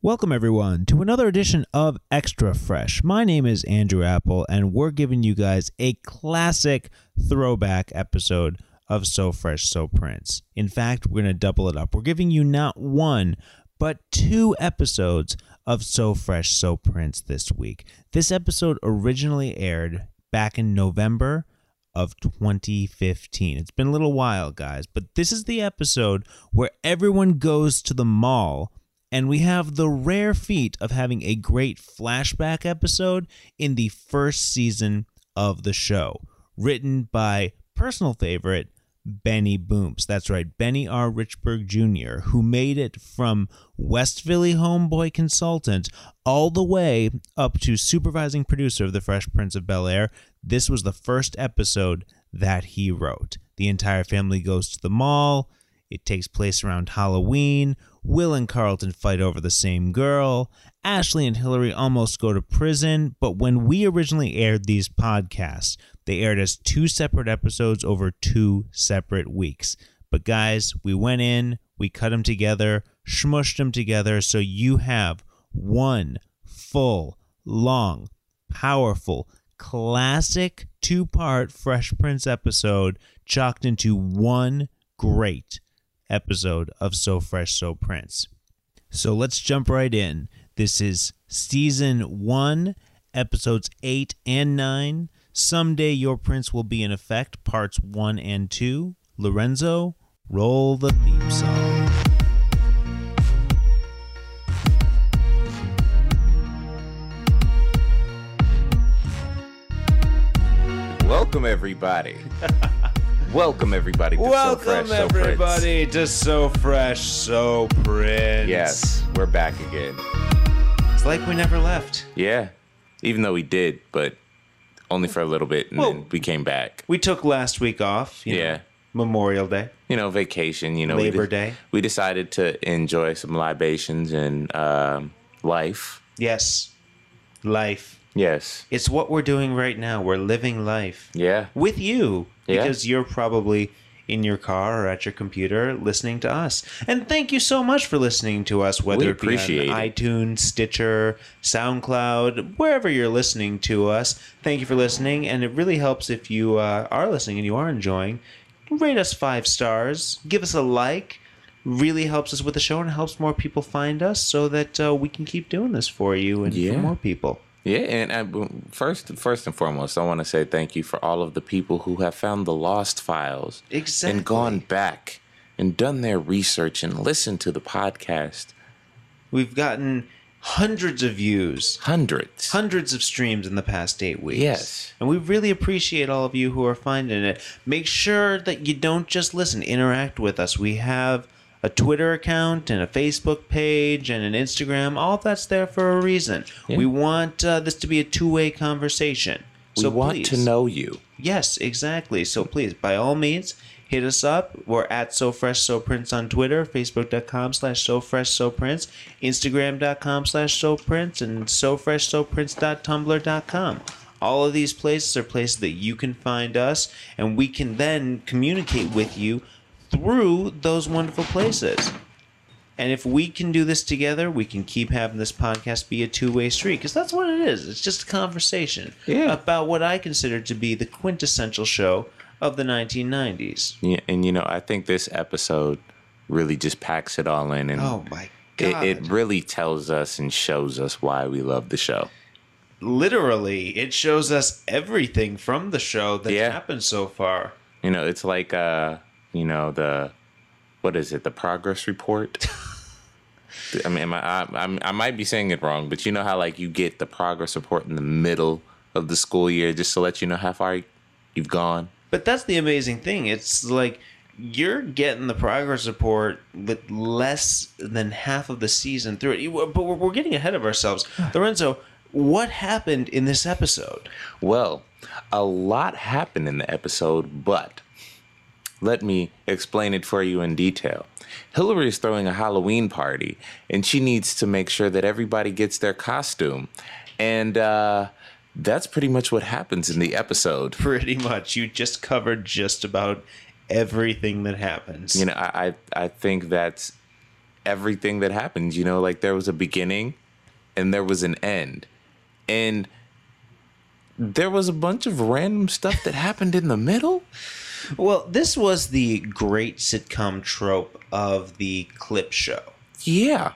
Welcome, everyone, to another edition of Extra Fresh. My name is Andrew Apple, and we're giving you guys a classic throwback episode of So Fresh, So Prince. In fact, we're going to double it up. We're giving you not one, but two episodes of So Fresh, So Prince this week. This episode originally aired back in November of 2015. It's been a little while, guys, but this is the episode where everyone goes to the mall and we have the rare feat of having a great flashback episode in the first season of the show, written by personal favorite Benny Booms. That's right, Benny R. Richburg Jr., who made it from West Philly homeboy consultant all the way up to supervising producer of The Fresh Prince of Bel Air. This was the first episode that he wrote. The entire family goes to the mall. It takes place around Halloween. Will and Carlton fight over the same girl. Ashley and Hillary almost go to prison, but when we originally aired these podcasts, they aired as two separate episodes over two separate weeks. But guys, we went in, we cut them together, smushed them together, so you have one full, long, powerful, classic two part Fresh Prince episode chalked into one great episode of So Fresh, So Prince. So let's jump right in. This is season one, episodes eight and nine. Someday Your Prince Will Be in Effect, parts one and two. Lorenzo, roll the theme song. Welcome everybody. Welcome everybody to Welcome, So Fresh, So everybody, to So Fresh, So Prince. Yes, we're back again. It's like we never left. Yeah, even though we did, but only for a little bit, and Well- then we came back. We took last week off. you know, Yeah. Memorial Day. You know, vacation. You know, we Labor de- Day. We decided to enjoy some libations and um, life. Yes. Life. Yes. It's what we're doing right now. We're living life. Yeah. with you Yeah. because you're probably in your car or at your computer listening to us. And thank you so much for listening to us, whether We it be on it. iTunes, Stitcher, SoundCloud, wherever you're listening to us. Thank you for listening, and it really helps if you uh, are listening and you are enjoying. Rate us five stars, give us a like. Really helps us with the show and helps more people find us, so that uh, we can keep doing this for you and Yeah. for more people. Yeah, and uh, I, first, first and foremost, I want to say thank you for all of the people who have found the lost files Exactly. and gone back and done their research and listened to the podcast. We've gotten hundreds of views Hundreds. hundreds of streams in the past eight weeks. Yes. And we really appreciate all of you who are finding it. Make sure that you don't just listen, interact with us. We have a Twitter account and a Facebook page and an Instagram. All of that's there for a reason. Yeah. We want uh, this to be a two way conversation. we So want please, to know you. Yes, exactly. So please, by all means, hit us up. We're at So Fresh So Prince on Twitter, Facebook.com slash So Fresh So Prince, Instagram.com slash So Prince, and So Fresh So Prince.tumblr.com. All of these places are places that you can find us, and we can then communicate with you through those wonderful places. And if we can do this together, we can keep having this podcast be a two way street because that's what it is. It's just a conversation Yeah. about what I consider to be the quintessential show of the 1990s. Yeah, and you know, I think this episode really just packs it all in, and Oh my it, God. it really tells us and shows us why we love the show. Literally, it shows us everything from the show that's Yeah. happened so far. You know, it's like uh, you know, the what is it? The progress report. I mean, am I, I, I'm- I might be saying it wrong, but you know how like you get the progress report in the middle of the school year just to let you know how far you've gone. But that's the amazing thing. It's like you're getting the progress report with less than half of the season through it. But we're, we're getting ahead of ourselves. Lorenzo, what happened in this episode? Well, a lot happened in the episode, but let me explain it for you in detail. Hillary is throwing a Halloween party, and she needs to make sure that everybody gets their costume. And uh, that's pretty much what happens in the episode. Pretty much. You just covered just about everything that happens. You know, I, I, I think that's everything that happens. You know, like there was a beginning and there was an end. And there was a bunch of random stuff that happened in the middle. Well, this was the great sitcom trope of the clip show. Yeah.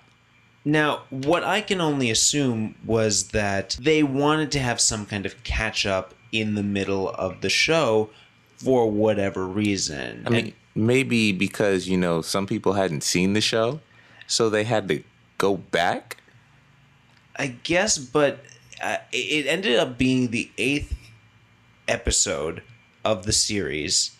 Now, what I can only assume was that they wanted to have some kind of catch up in the middle of the show for whatever reason. I mean, maybe because, you know, some people hadn't seen the show, so they had to go back. I guess, but uh, it ended up being the eighth episode of the series,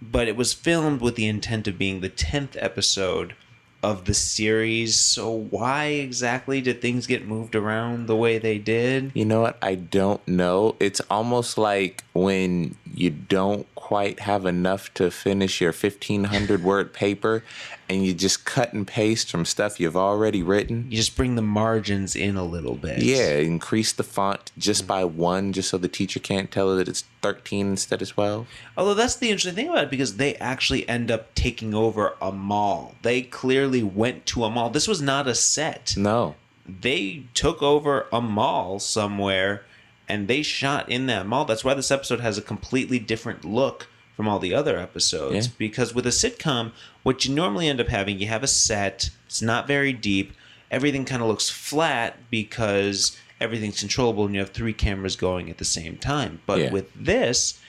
but it was filmed with the intent of being the tenth episode of the series. So why exactly did things get moved around the way they did? You know what? I don't know. It's almost like when you don't quite have enough to finish your 1500 word paper and you just cut and paste from stuff you've already written. You just bring the margins in a little bit. Yeah, increase the font just by one, just so the teacher can't tell that it's 13 instead of 12. Although that's the interesting thing about it because they actually end up taking over a mall. They clearly went to a mall. This was not a set. No. They took over a mall somewhere and they shot in that mall. That's why this episode has a completely different look from all the other episodes. Yeah. Because with a sitcom, what you normally end up having, you have a set, it's not very deep, everything kind of looks flat because everything's controllable and you have three cameras going at the same time. But Yeah. with this,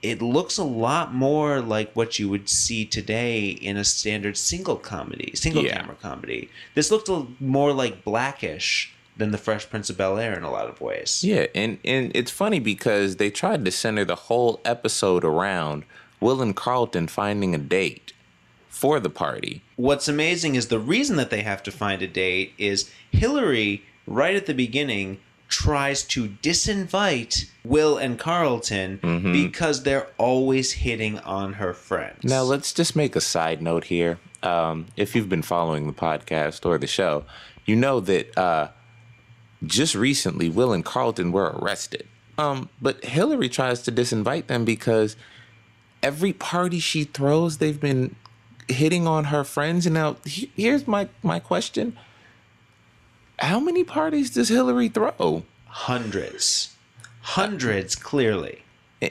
it looks a lot more like what you would see today in a standard single comedy, single Yeah. camera comedy. This looked a, more like Blackish than the Fresh Prince of Bel Air in a lot of ways. Yeah, and, and it's funny because they tried to center the whole episode around Will and Carlton finding a date for the party. What's amazing is the reason that they have to find a date is Hillary, right at the beginning, tries to disinvite Will and Carlton Mm-hmm. because they're always hitting on her friends. Now, let's just make a side note here. Um, if you've been following the podcast or the show, you know that uh, just recently Will and Carlton were arrested. Um, but Hillary tries to disinvite them because every party she throws, they've been hitting on her friends. And now, he- here's my, my question How many parties does Hillary throw? hundreds. Hundreds, clearly.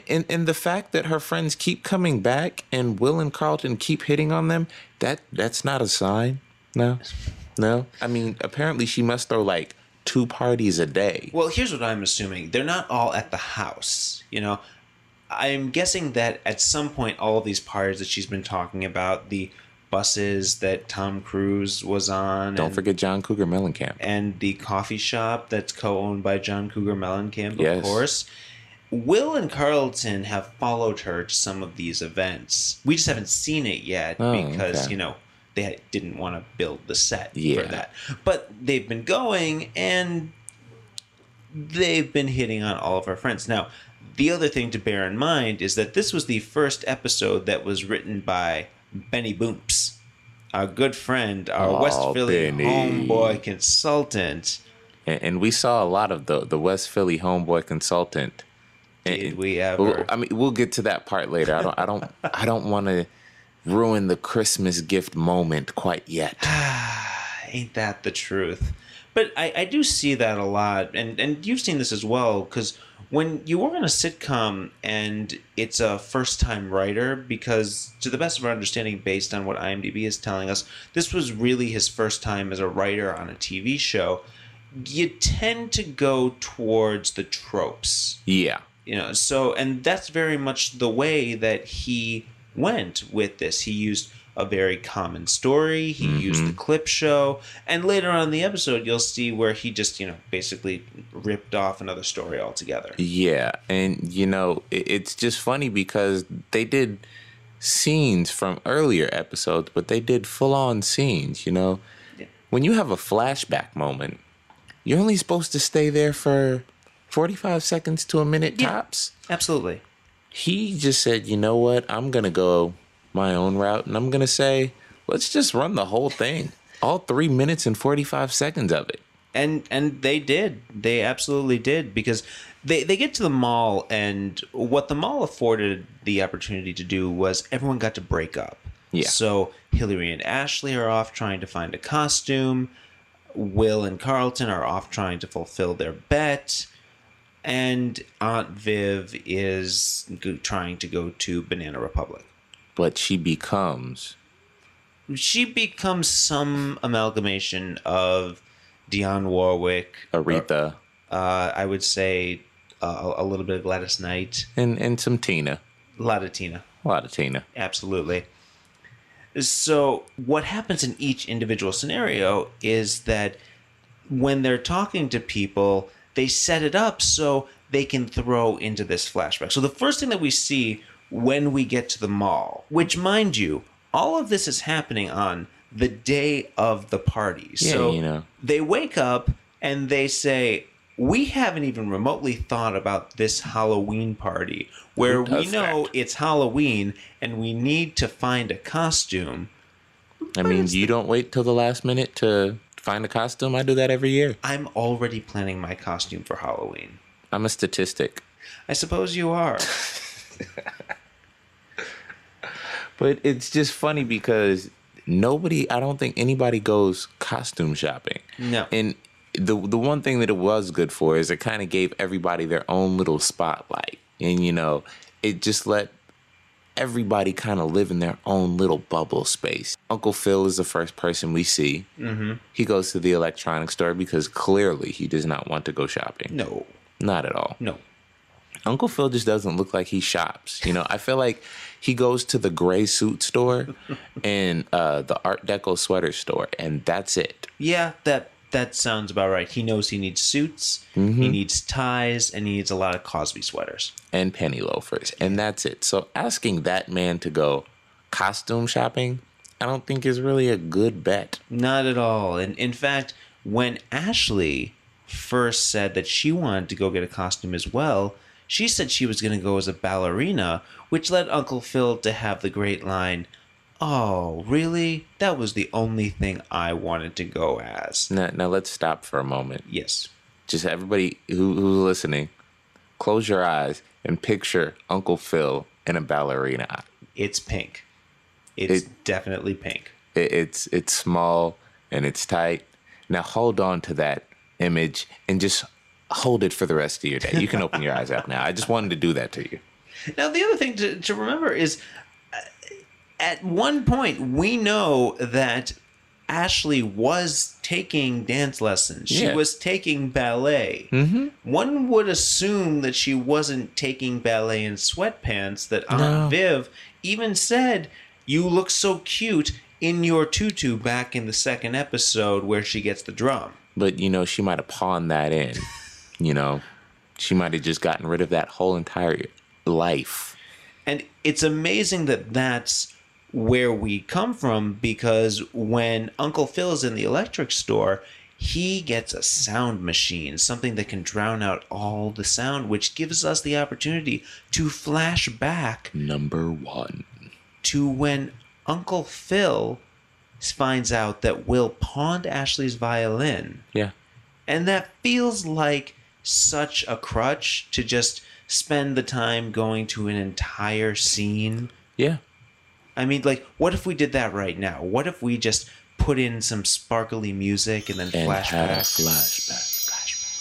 and and the fact that her friends keep coming back and Will and Carlton keep hitting on them, that that's not a sign. No. No. I mean, apparently she must throw like two parties a day. Well, here's what I'm assuming. They're not all at the house, you know. I'm guessing that at some point all of these parties that she's been talking about, the buses that Tom Cruise was on Don't and, forget John Cougar Mellencamp. and the coffee shop that's co-owned by John Cougar Mellencamp, of Yes. course. Will and Carlton have followed her to some of these events. We just haven't seen it yet Oh, because, okay. you know, they didn't want to build the set Yeah. for that. But they've been going and they've been hitting on all of our friends. Now, the other thing to bear in mind is that this was the first episode that was written by Benny Boomps, our good friend, our Aw, West Philly Benny. homeboy consultant. And, and we saw a lot of the the West Philly homeboy consultant. And- Did we Well, ever? I mean, we'll get to that part later. I don't I don't I don't want to ruin the Christmas gift moment quite yet. Ain't that the truth? But I, I do see that a lot, and and you've seen this as well, because when you work on a sitcom and it's a first time writer, because to the best of our understanding, based on what IMDb is telling us, this was really his first time as a writer on a TV show. You tend to go towards the tropes Yeah. you know so and that's very much the way that he went with this he used a very common story he used the mm-hmm. clip show and later on in the episode you'll see where he just you know basically ripped off another story altogether Yeah, and you know, it, it's just funny because they did scenes from earlier episodes, but they did full on scenes, you know. Yeah. When you have a flashback moment, you're only supposed to stay there for 45 seconds to a minute Yeah. tops. absolutely He just said, "You know what? I'm going to go my own route and I'm going to say, let's just run the whole thing. All 3 minutes and 45 seconds of it." and and they did they absolutely did because they they get to the mall and what the mall afforded the opportunity to do was everyone got to break up Yeah. So Hillary and Ashley are off trying to find a costume. Will and Carlton are off trying to fulfill their bet. And Aunt Viv is trying to go to Banana Republic. But she becomes She becomes some amalgamation of Dionne Warwick, Aretha uh, I would say uh, a little bit of Gladys Knight, and, and some Tina. a lot of Tina. A lot of Tina. Absolutely. So, what happens in each individual scenario is that when they're talking to people, they set it up so they can throw into this flashback. So, the first thing that we see when we get to the mall, which, mind you, all of this is happening on the day of the party. Yeah, so, you know. they wake up and they say, we haven't even remotely thought about this Halloween party where we know that? it's Halloween and we need to find a costume. I mean, you don't wait till the last minute to find a costume. I do that every year. I'm already planning my costume for Halloween. I'm a statistic. I suppose you are. But it's just funny because nobody, I don't think anybody goes costume shopping. No. And the the one thing that it was good for is it kind of gave everybody their own little spotlight. And you know, it just let everybody kind of live in their own little bubble space. Uncle Phil is the first person we see. Mm-hmm. He goes to the electronics store because clearly he does not want to go shopping. No, Not at all. no. Uncle Phil just doesn't look like he shops. You know, I feel like he goes to the gray suit store and uh, the Art Deco sweater store, and that's it. Yeah, that that sounds about right. He knows he needs suits, he needs ties, and he needs a lot of Cosby sweaters. And penny loafers, and that's it. So asking that man to go costume shopping, I don't think is really a good bet. Not at all. And in fact, when Ashley first said that she wanted to go get a costume as well, she said she was going to go as a ballerina, which led Uncle Phil to have the great line, Oh, really? That was the only thing I wanted to go as. Now, now let's stop for a moment. Yes. Just everybody who, who's listening, close your eyes and picture Uncle Phil in a ballerina. It's pink. It's It- definitely pink. It, it's it's small and it's tight. Now hold on to that image and just hold it for the rest of your day. You can open your eyes up now. I just wanted to do that to you. Now, the other thing to, to remember is uh, at one point, we know that Ashley was taking dance lessons. She Yeah. was taking ballet. Mm-hmm. One would assume that she wasn't taking ballet in sweatpants, that Aunt No. Viv even said, You look so cute in your tutu back in the second episode where she gets the drum. But you know, she might have pawned that in. You know, she might have just gotten rid of that whole entire life. And it's amazing that that's where we come from because when Uncle Phil is in the electric store, he gets a sound machine, something that can drown out all the sound, which gives us the opportunity to flash back Number one. to when Uncle Phil finds out that Will pawned Ashley's violin. Yeah. And that feels like such a crutch to just spend the time going to an entire scene. Yeah. I mean, like, what if we did that right now? What if we just put in some sparkly music and then And a flashback? flashback.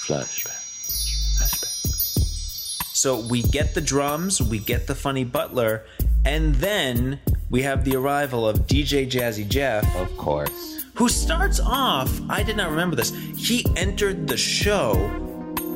Flashback. Flashback. So we get the drums, we get the funny butler, and then we have the arrival of DJ Jazzy Jeff, Of course. who starts off, I did not remember this, he entered the show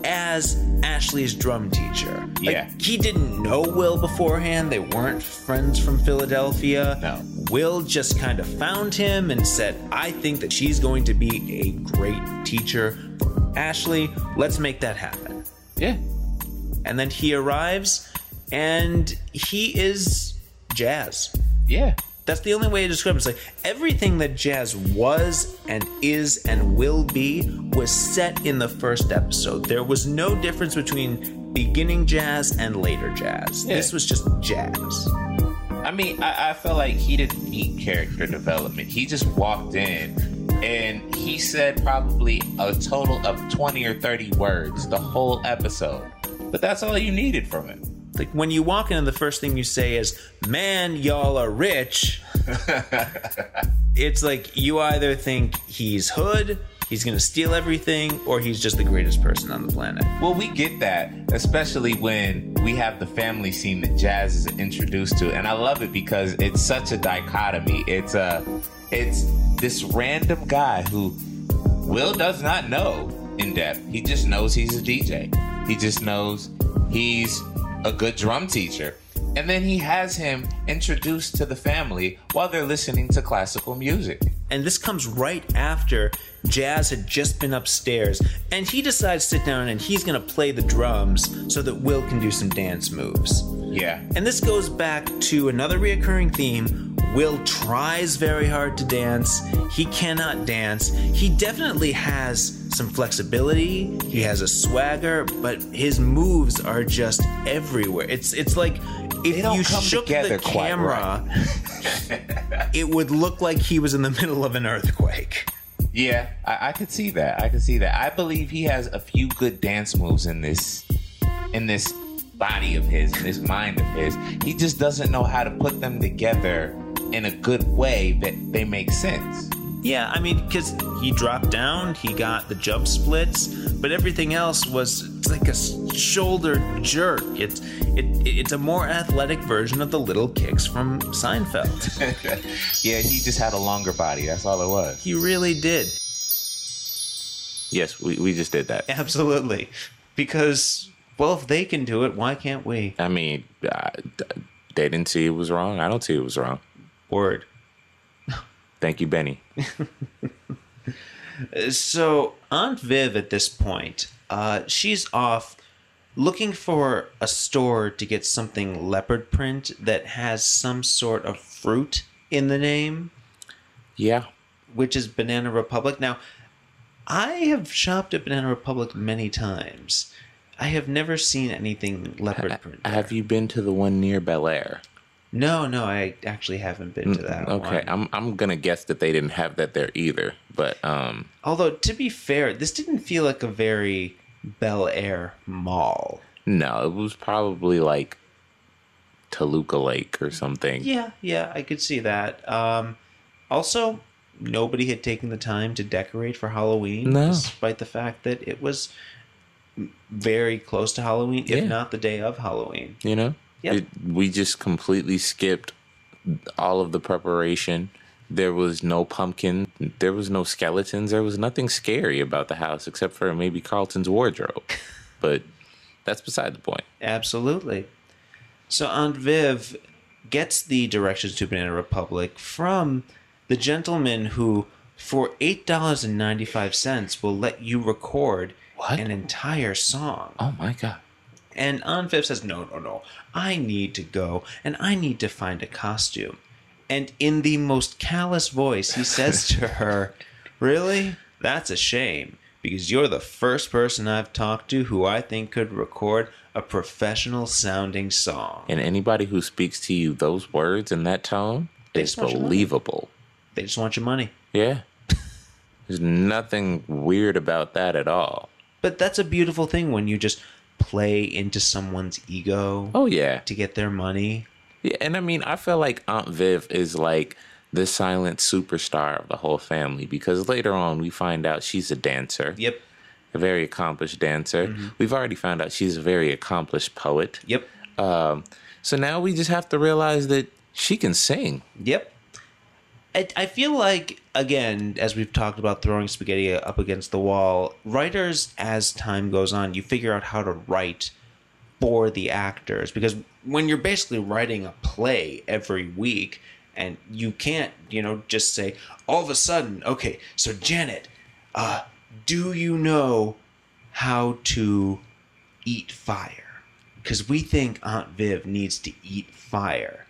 as Ashley's drum teacher. Like, Yeah. he didn't know Will beforehand. They weren't friends from Philadelphia. No. Will just kind of found him and said, I think that she's going to be a great teacher for Ashley. Let's make that happen. Yeah. And then he arrives and he is jazz. Yeah. That's the only way to describe it. It's like everything that jazz was and is and will be was set in the first episode. There was no difference between beginning jazz and later jazz. Yeah. This was just jazz. I mean, I, I feel like he didn't need character development. He just walked in and he said probably a total of 20 or 30 words the whole episode. But that's all you needed from him. Like when you walk in and the first thing you say is, Man, y'all are rich. it's like you either think he's hood, he's gonna steal everything, or he's just the greatest person on the planet. Well, we get that, especially when we have the family scene that Jazz is introduced to, and I love it because it's such a dichotomy. It's a, it's this random guy who Will does not know in depth. He just knows he's a DJ. He just knows he's a good drum teacher. And then he has him introduced to the family while they're listening to classical music. And this comes right after Jazz had just been upstairs, and he decides to sit down and he's gonna play the drums so that Will can do some dance moves. Yeah. And this goes back to another reoccurring theme. Will tries very hard to dance. He cannot dance. He definitely has some flexibility. He has a swagger, but his moves are just everywhere. It's it's like if you shook the camera, it would look like he was in the middle of an earthquake. Yeah, I, I could see that. I could see that. I believe he has a few good dance moves in this in this body of his, in this mind of his. He just doesn't know how to put them together in a good way that they make sense. Yeah, I mean, because he dropped down, he got the jump splits, but everything else was it's like a shoulder jerk. It's it, it's a more athletic version of the little kicks from Seinfeld. yeah, he just had a longer body. That's all it was. he really did, Yes, we, we just did that. absolutely, because well, if they can do it, why can't we? I mean, uh, they didn't see it was wrong. I don't see it was wrong. Word. Thank you, Benny. So Aunt Viv at this point, uh, she's off looking for a store to get something leopard print that has some sort of fruit in the name, Yeah. which is Banana Republic. Now, I have shopped at Banana Republic many times. I have never seen anything leopard print. there. Have you been to the one near Bel Air? No, no, I actually haven't been to that Okay, one. I'm I'm gonna guess that they didn't have that there either. But um, Although to be fair, this didn't feel like a very Bel Air mall. no, it was probably like Toluca Lake or something. Yeah, yeah, I could see that. Um, also, nobody had taken the time to decorate for Halloween, No. despite the fact that it was very close to Halloween, if Yeah. not the day of Halloween. You know, Yep. It- we just completely skipped all of the preparation. There was no pumpkin. There was no skeletons. There was nothing scary about the house except for maybe Carlton's wardrobe. but that's beside the point. Absolutely. So Aunt Viv gets the directions to Banana Republic from the gentleman who, for eight dollars and ninety five cents, will let you record What? an entire song. Oh my god. And Viv says, No, no, no. I need to go and I need to find a costume. And in the most callous voice, he says to her, Really? That's a shame because you're the first person I've talked to who I think could record a professional sounding song. And anybody who speaks to you those words in that tone They is just want your money. believable. They just want your money. Yeah. There's nothing weird about that at all. But that's a beautiful thing when you just play into someone's ego Oh yeah. to get their money. Yeah, and I mean, I feel like Aunt Viv is like the silent superstar of the whole family because later on we find out she's a dancer, Yep. a very accomplished dancer. We've already found out she's a very accomplished poet. Yep. Um, so now we just have to realize that she can sing. Yep. I, I feel like, again, as we've talked about throwing spaghetti up against the wall, writers, as time goes on, you figure out how to write for the actors. Because when you're basically writing a play every week, and you can't, you know, just say, all of a sudden, okay, so Janet, uh, do you know how to eat fire? Because we think Aunt Viv needs to eat fire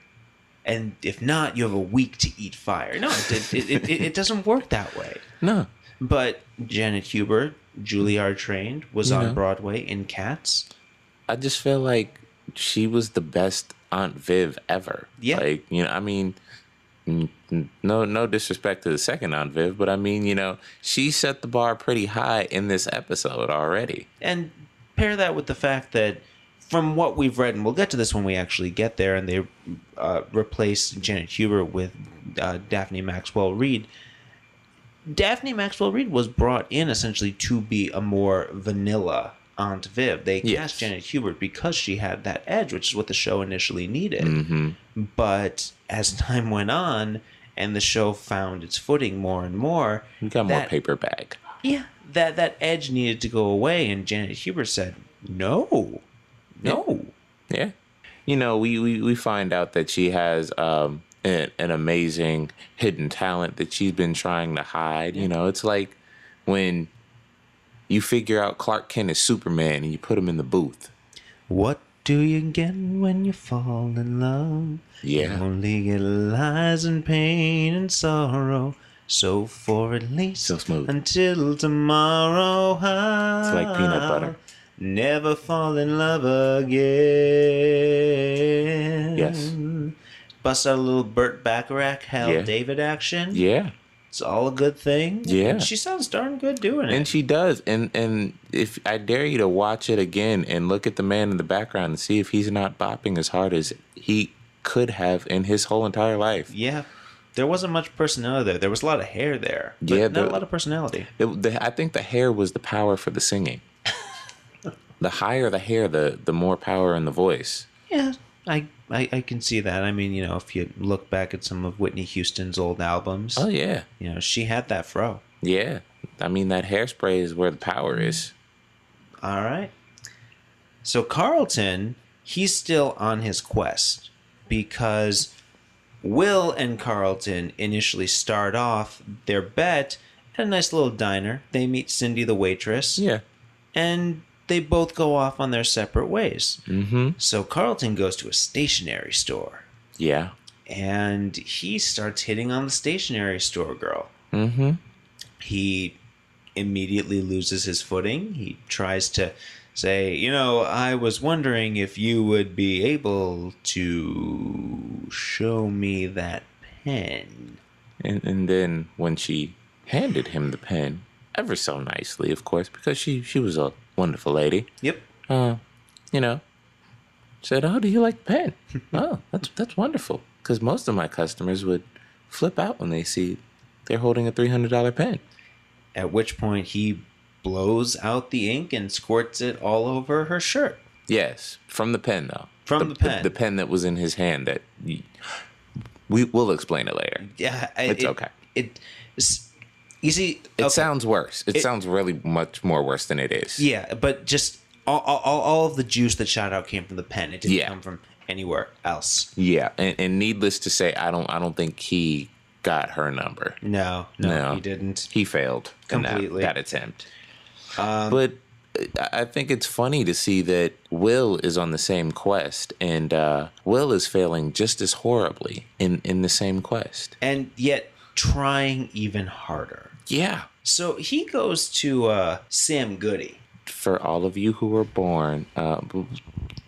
and if not, you have a week to eat fire. No, it, it, it, it, doesn't work that way. No. But Janet Hubert, Juilliard mm-hmm. trained, was You on know. Broadway in Cats. I just feel like she was the best Aunt Viv ever. Yeah. Like, you know, I mean, no no disrespect to the second Aunt Viv, but I mean, you know, she set the bar pretty high in this episode already. And pair that with the fact that from what we've read, and we'll get to this when we actually get there, and they uh, replace Janet Hubert with uh, Daphne Maxwell Reid. Daphne Maxwell Reid was brought in essentially to be a more vanilla Aunt Viv. They Yes. cast Janet Hubert because she had that edge, which is what the show initially needed. Mm-hmm. But as time went on and the show found its footing more and more, You got more paper bag. yeah, that that edge needed to go away, and Janet Hubert said, "No, no." Yeah. You know, we, we, we find out that she has um, an, an amazing hidden talent that she's been trying to hide. You know, it's like when you figure out Clark Kent is Superman and you put him in the booth. What do you get when you fall in love? Yeah. You only get lies and pain and sorrow. So for at least So until tomorrow, It's like peanut butter. Never fall in love again. Yes. Bust out a little Burt Bacharach, Hal Yeah. David action. Yeah. It's all a good thing. Yeah. And she sounds darn good doing it. And she does. And and if I dare you to watch it again and look at the man in the background and see if he's not bopping as hard as he could have in his whole entire life. yeah. There wasn't much personality there. There was a lot of hair there. But Yeah, not the- a lot of personality. It, the, I think the hair was the power for the singing. The higher the hair, the the more power in the voice. Yeah, I, I I can see that. I mean, you know, if you look back at some of Whitney Houston's old albums, Oh yeah, you know, she had that fro. yeah. I mean that hairspray is where the power is. All right. So Carlton, he's still on his quest because Will and Carlton initially start off their bet at a nice little diner. They meet Cindy the waitress, Yeah. and they both go off on their separate ways. Mm-hmm. So Carlton goes to a stationery store. Yeah. and he starts hitting on the stationery store girl. Mm-hmm. He immediately loses his footing. He tries to say, You know, I was wondering if you would be able to show me that pen. And and then when she handed him the pen, ever so nicely, of course, because she she was a wonderful lady. Yep. Uh, you know, said, "Oh, do you like pen? oh, that's that's wonderful." Because most of my customers would flip out when they see they're holding a three hundred dollar pen. At which point he blows out the ink and squirts it all over her shirt. Yes, from the pen though. From the pen. The, pen that was in his hand. That we will explain it later. Yeah, I- It's it- okay. It, it's, you see, It okay. sounds worse. It, It- sounds really much more worse than it is. Yeah, but just all, all, all of the juice that shot out came from the pen. It didn't Yeah. come from anywhere else. Yeah, and, and needless to say, I don't I don't think he got her number. No, no, No. he didn't. He failed in that- Completely. that, attempt. but I- I think it's funny to see that Will is on the same quest, and uh, Will is failing just as horribly in in the same quest. And yet trying even harder. Yeah. So he goes to uh, Sam Goody. For all of you who were born, uh,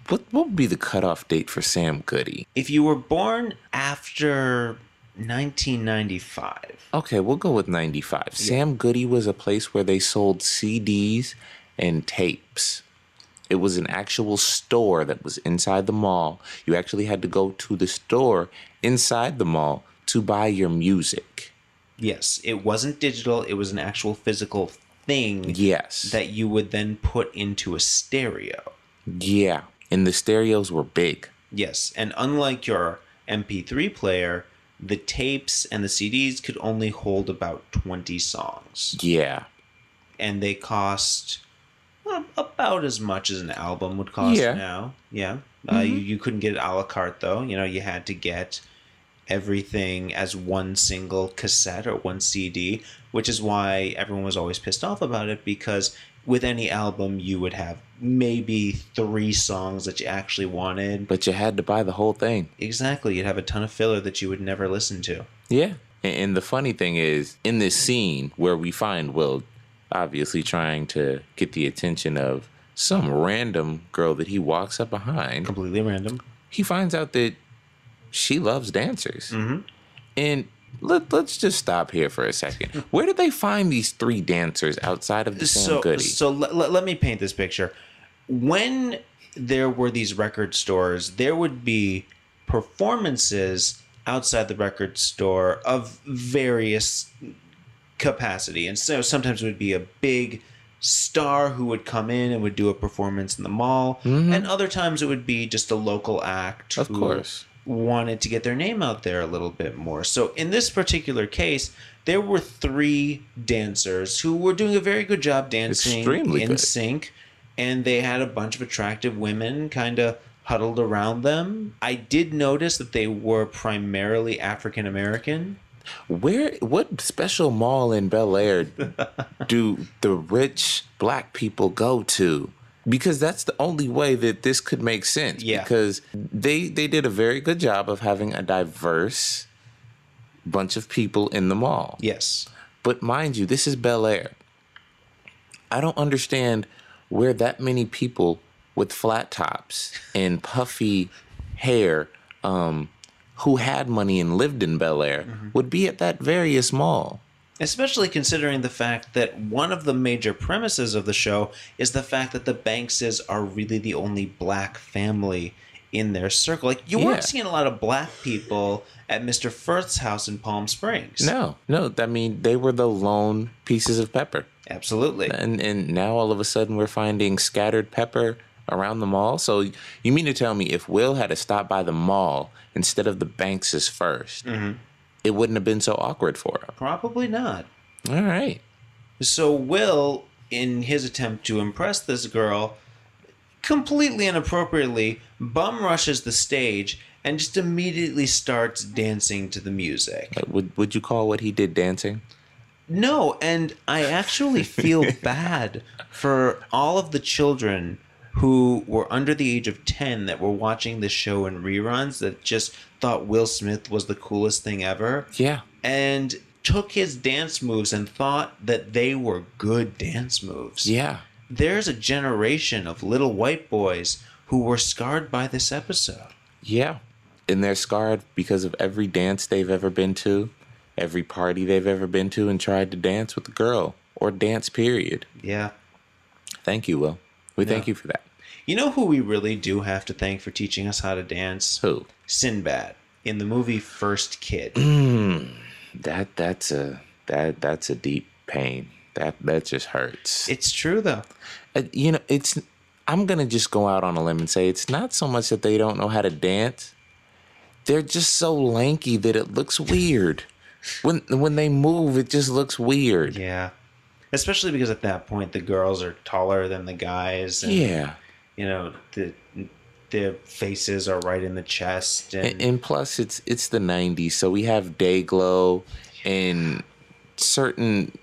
what what would be the cutoff date for Sam Goody? If you were born after 1995, Okay, we'll go with 95. Sam Goody was a place where they sold CDs and tapes. It was an actual store that was inside the mall. You actually had to go to the store inside the mall to buy your music. Yes, it wasn't digital. It was an actual physical thing Yes. that you would then put into a stereo. yeah. And the stereos were big. Yes, and unlike your MP3 player, the tapes and the CDs could only hold about 20 songs. Yeah. And they cost um, about as much as an album would cost Yeah. now. Yeah. Uh, you, you couldn't get it a la carte, though. You know, you had to get everything as one single cassette or one CD, which is why everyone was always pissed off about it because with any album, you would have maybe three songs that you actually wanted. But you had to buy the whole thing. Exactly. You'd have a ton of filler that you would never listen to. Yeah. And, and the funny thing is, in this scene where we find Will obviously trying to get the attention of some random girl that he walks up behind, Completely random. he finds out that she loves dancers. Mm-hmm. And let, let's just stop here for a second. Where did they find these three dancers outside of the So, Goody? so let, let, let me paint this picture. When there were these record stores, there would be performances outside the record store of various capacity. And so sometimes it would be a big star who would come in and would do a performance in the mall. And other times it would be just a local act Of who course. Wanted to get their name out there a little bit more. So in this particular case, there were three dancers who were doing a very good job dancing Extremely in good. sync, and they had a bunch of attractive women kind of huddled around them. I did notice that they were primarily African American. Where what special mall in Bel Air do the rich black people go to? Because that's the only way that this could make sense. Yeah. Because they they did a very good job of having a diverse bunch of people in the mall. Yes. But mind you, this is Bel Air. I don't understand where that many people with flat tops and puffy hair um, who had money and lived in Bel Air would be at that various mall. Especially considering the fact that one of the major premises of the show is the fact that the Bankses are really the only black family in their circle. Like you Yeah. weren't seeing a lot of black people at Mr. Firth's house in Palm Springs. No, no, I mean they were the lone pieces of pepper, Absolutely. and and now all of a sudden we're finding scattered pepper around the mall. So you mean to tell me if Will had to stop by the mall instead of the Bankses 1st it wouldn't have been so awkward for him? Probably not. All right. So Will, in his attempt to impress this girl, completely inappropriately bum rushes the stage and just immediately starts dancing to the music. Would would you call what he did dancing? No, and I actually feel bad for all of the children who were under the age of 10 that were watching the show in reruns that just thought Will Smith was the coolest thing ever Yeah. and took his dance moves and thought that they were good dance moves. Yeah. There's a generation of little white boys who were scarred by this episode. Yeah. And they're scarred because of every dance they've ever been to, every party they've ever been to and tried to dance with a girl or dance period. Yeah. Thank you, Will. We thank you for that. You know who we really do have to thank for teaching us how to dance? Who? Sinbad in the movie First Kid. That that's a that that's a deep pain. That that just hurts. it's true though. Uh, you know, it's I'm gonna just go out on a limb and say it's not so much that they don't know how to dance. They're just so lanky that it looks weird. When when they move, it just looks weird. Yeah. Especially because at that point the girls are taller than the guys and Yeah. you know the the faces are right in the chest and, And, and plus, it's it's the '90s, so we have day glow, and certain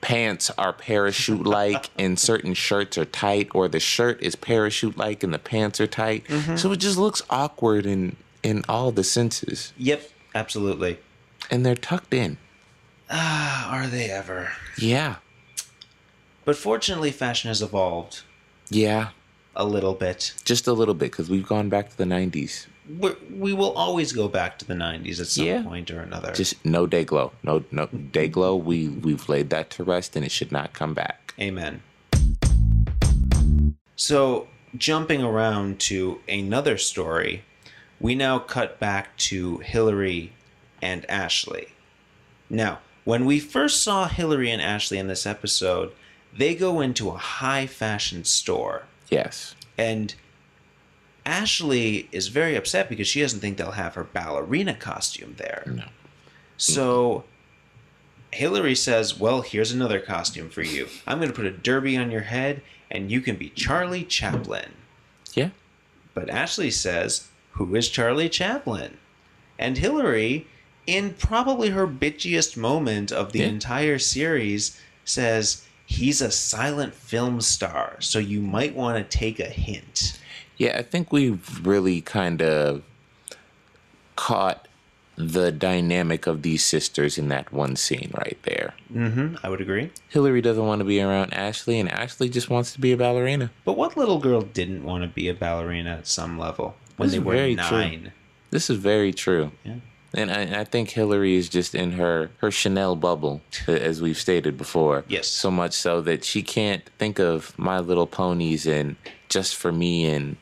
pants are parachute like, and certain shirts are tight, or the shirt is parachute like, and the pants are tight. So it just looks awkward in in all the senses, Yep, absolutely. and they're tucked in. Ah, are they ever? Yeah, But fortunately fashion has evolved yeah, a little bit. just a little bit because we've gone back to the '90s. We're, we will always go back to the 90s at some Yeah. point or another. Just no day glow, no no day glow. We we've laid that to rest, and it should not come back. Amen. So, jumping around to another story, we now cut back to Hillary and Ashley. Now, when we first saw Hillary and Ashley in this episode, they go into a high fashion store. Yes. And Ashley is very upset because she doesn't think they'll have her ballerina costume there. No. So Hillary says, Well, here's another costume for you. I'm going to put a derby on your head and you can be Charlie Chaplin. Yeah. But Ashley says, Who is Charlie Chaplin? And Hillary, in probably her bitchiest moment of the Yeah. entire series, says, He's a silent film star, so you might want to take a hint. Yeah, I think we've really kind of caught the dynamic of these sisters in that one scene right there. Mm-hmm, I would agree. Hillary doesn't want to be around Ashley, and Ashley just wants to be a ballerina. But what little girl didn't want to be a ballerina at some level when This they is were very true. nine? This is very true. Yeah. And I, I think Hillary is just in her, her Chanel bubble, as we've stated before. Yes. So much so that she can't think of My Little Ponies and Just for Me and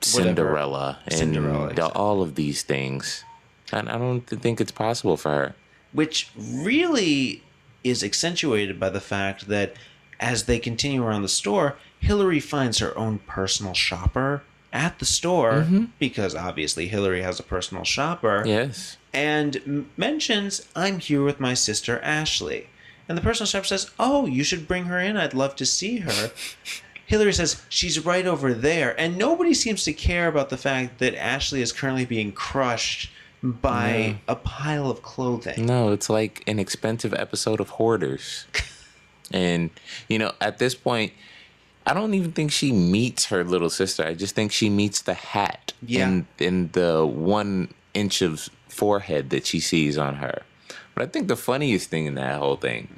Cinderella and Cinderella, exactly. all of these things. And I don't think it's possible for her. which really is accentuated by the fact that as they continue around the store, Hillary finds her own personal shopper at the store mm-hmm. because obviously Hillary has a personal shopper Yes. and mentions, I'm here with my sister Ashley. And the personal shopper says, Oh, you should bring her in. I'd love to see her. Hillary says, She's right over there. And nobody seems to care about the fact that Ashley is currently being crushed by a pile of clothing. No, it's like an expensive episode of Hoarders. and, you know, at this point, I don't even think she meets her little sister. I just think she meets the hat Yeah. in, in the one inch of forehead that she sees on her. But I think the funniest thing in that whole thing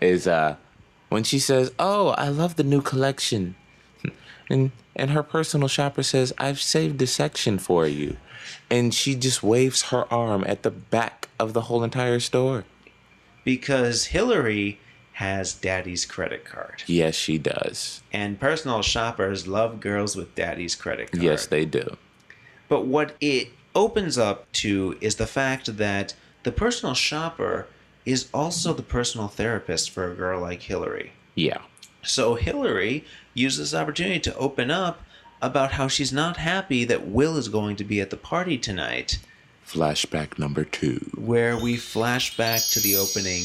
is uh, when she says, Oh, I love the new collection. And, and her personal shopper says, I've saved a section for you. And she just waves her arm at the back of the whole entire store. because Hillary has daddy's credit card. Yes, she does. And personal shoppers love girls with daddy's credit card. Yes, they do. But what it opens up to is the fact that the personal shopper is also the personal therapist for a girl like Hillary. Yeah. So Hillary uses this opportunity to open up about how she's not happy that Will is going to be at the party tonight, Flashback number two. where we flash back to the opening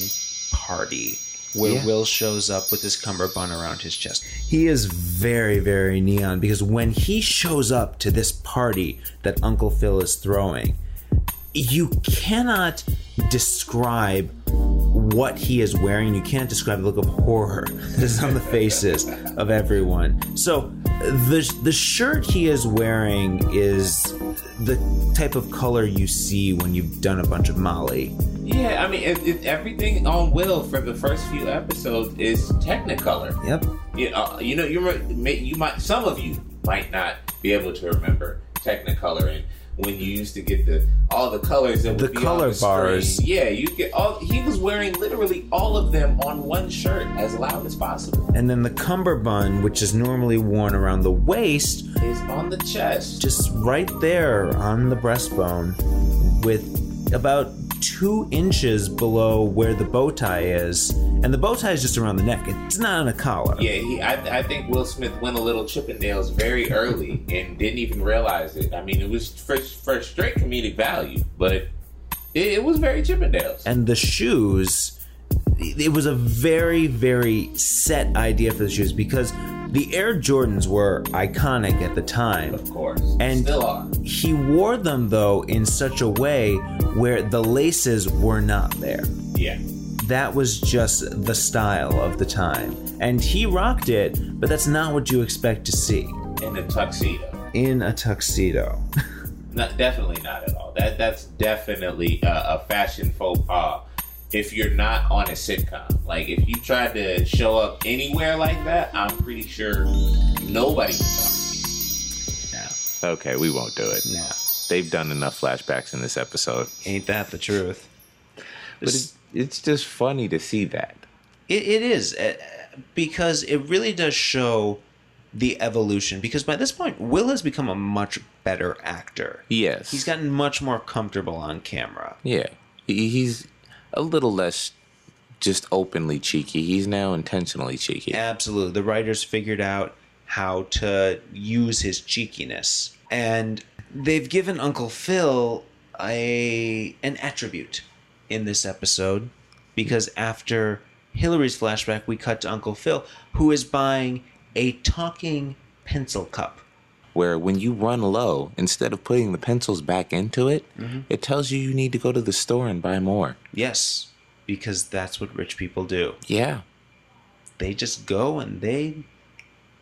party where Yeah. Will shows up with his cummerbund around his chest. He is very, very neon because when he shows up to this party that Uncle Phil is throwing, you cannot describe what he is wearing. You can't describe the look of horror that's on the faces of everyone. So the the shirt he is wearing is the type of color you see when you've done a bunch of Molly. Yeah, I mean, it, it, everything on Will for the first few episodes is Technicolor. Yep. Uh, you know, you know, you you might some of you might not be able to remember Technicolor and when you used to get the all the colors that would The be color the bars. Yeah, you get all. He was wearing literally all of them on one shirt, as loud as possible. And then the cummerbund, which is normally worn around the waist, Is on the chest. just right there on the breastbone, with about two inches below where the bow tie is. And the bow tie is just around the neck. It's not on a collar. Yeah, he, I, I think Will Smith went a little Chippendales very early and didn't even realize it. I mean, it was for, for straight comedic value, but it, it was very Chippendales. And the shoes, it was a very, very set idea for the shoes because the Air Jordans were iconic at the time. of course, And still are. he wore them though in such a way where the laces were not there. Yeah, That was just the style of the time. And he rocked it, but that's not what you expect to see in a tuxedo. in a tuxedo. Not, definitely not at all. That that's definitely a, a fashion faux pas. If you're not on a sitcom, like if you tried to show up anywhere like that, I'm pretty sure nobody would talk to you. no, Okay, we won't do it. no. They've done enough flashbacks in this episode. Ain't that the truth? But it, it's just funny to see that. It, it is uh, because it really does show the evolution. Because by this point, Will has become a much better actor. Yes. He's gotten much more comfortable on camera. Yeah. He's a little less just openly cheeky. He's now intentionally cheeky. Absolutely, the writers figured out how to use his cheekiness, and they've given Uncle Phil a an attribute in this episode because after Hillary's flashback, we cut to Uncle Phil, who is buying a talking pencil cup. Where when you run low, instead of putting the pencils back into it, mm-hmm. it tells you you need to go to the store and buy more. Yes, because that's what rich people do. Yeah. They just go and they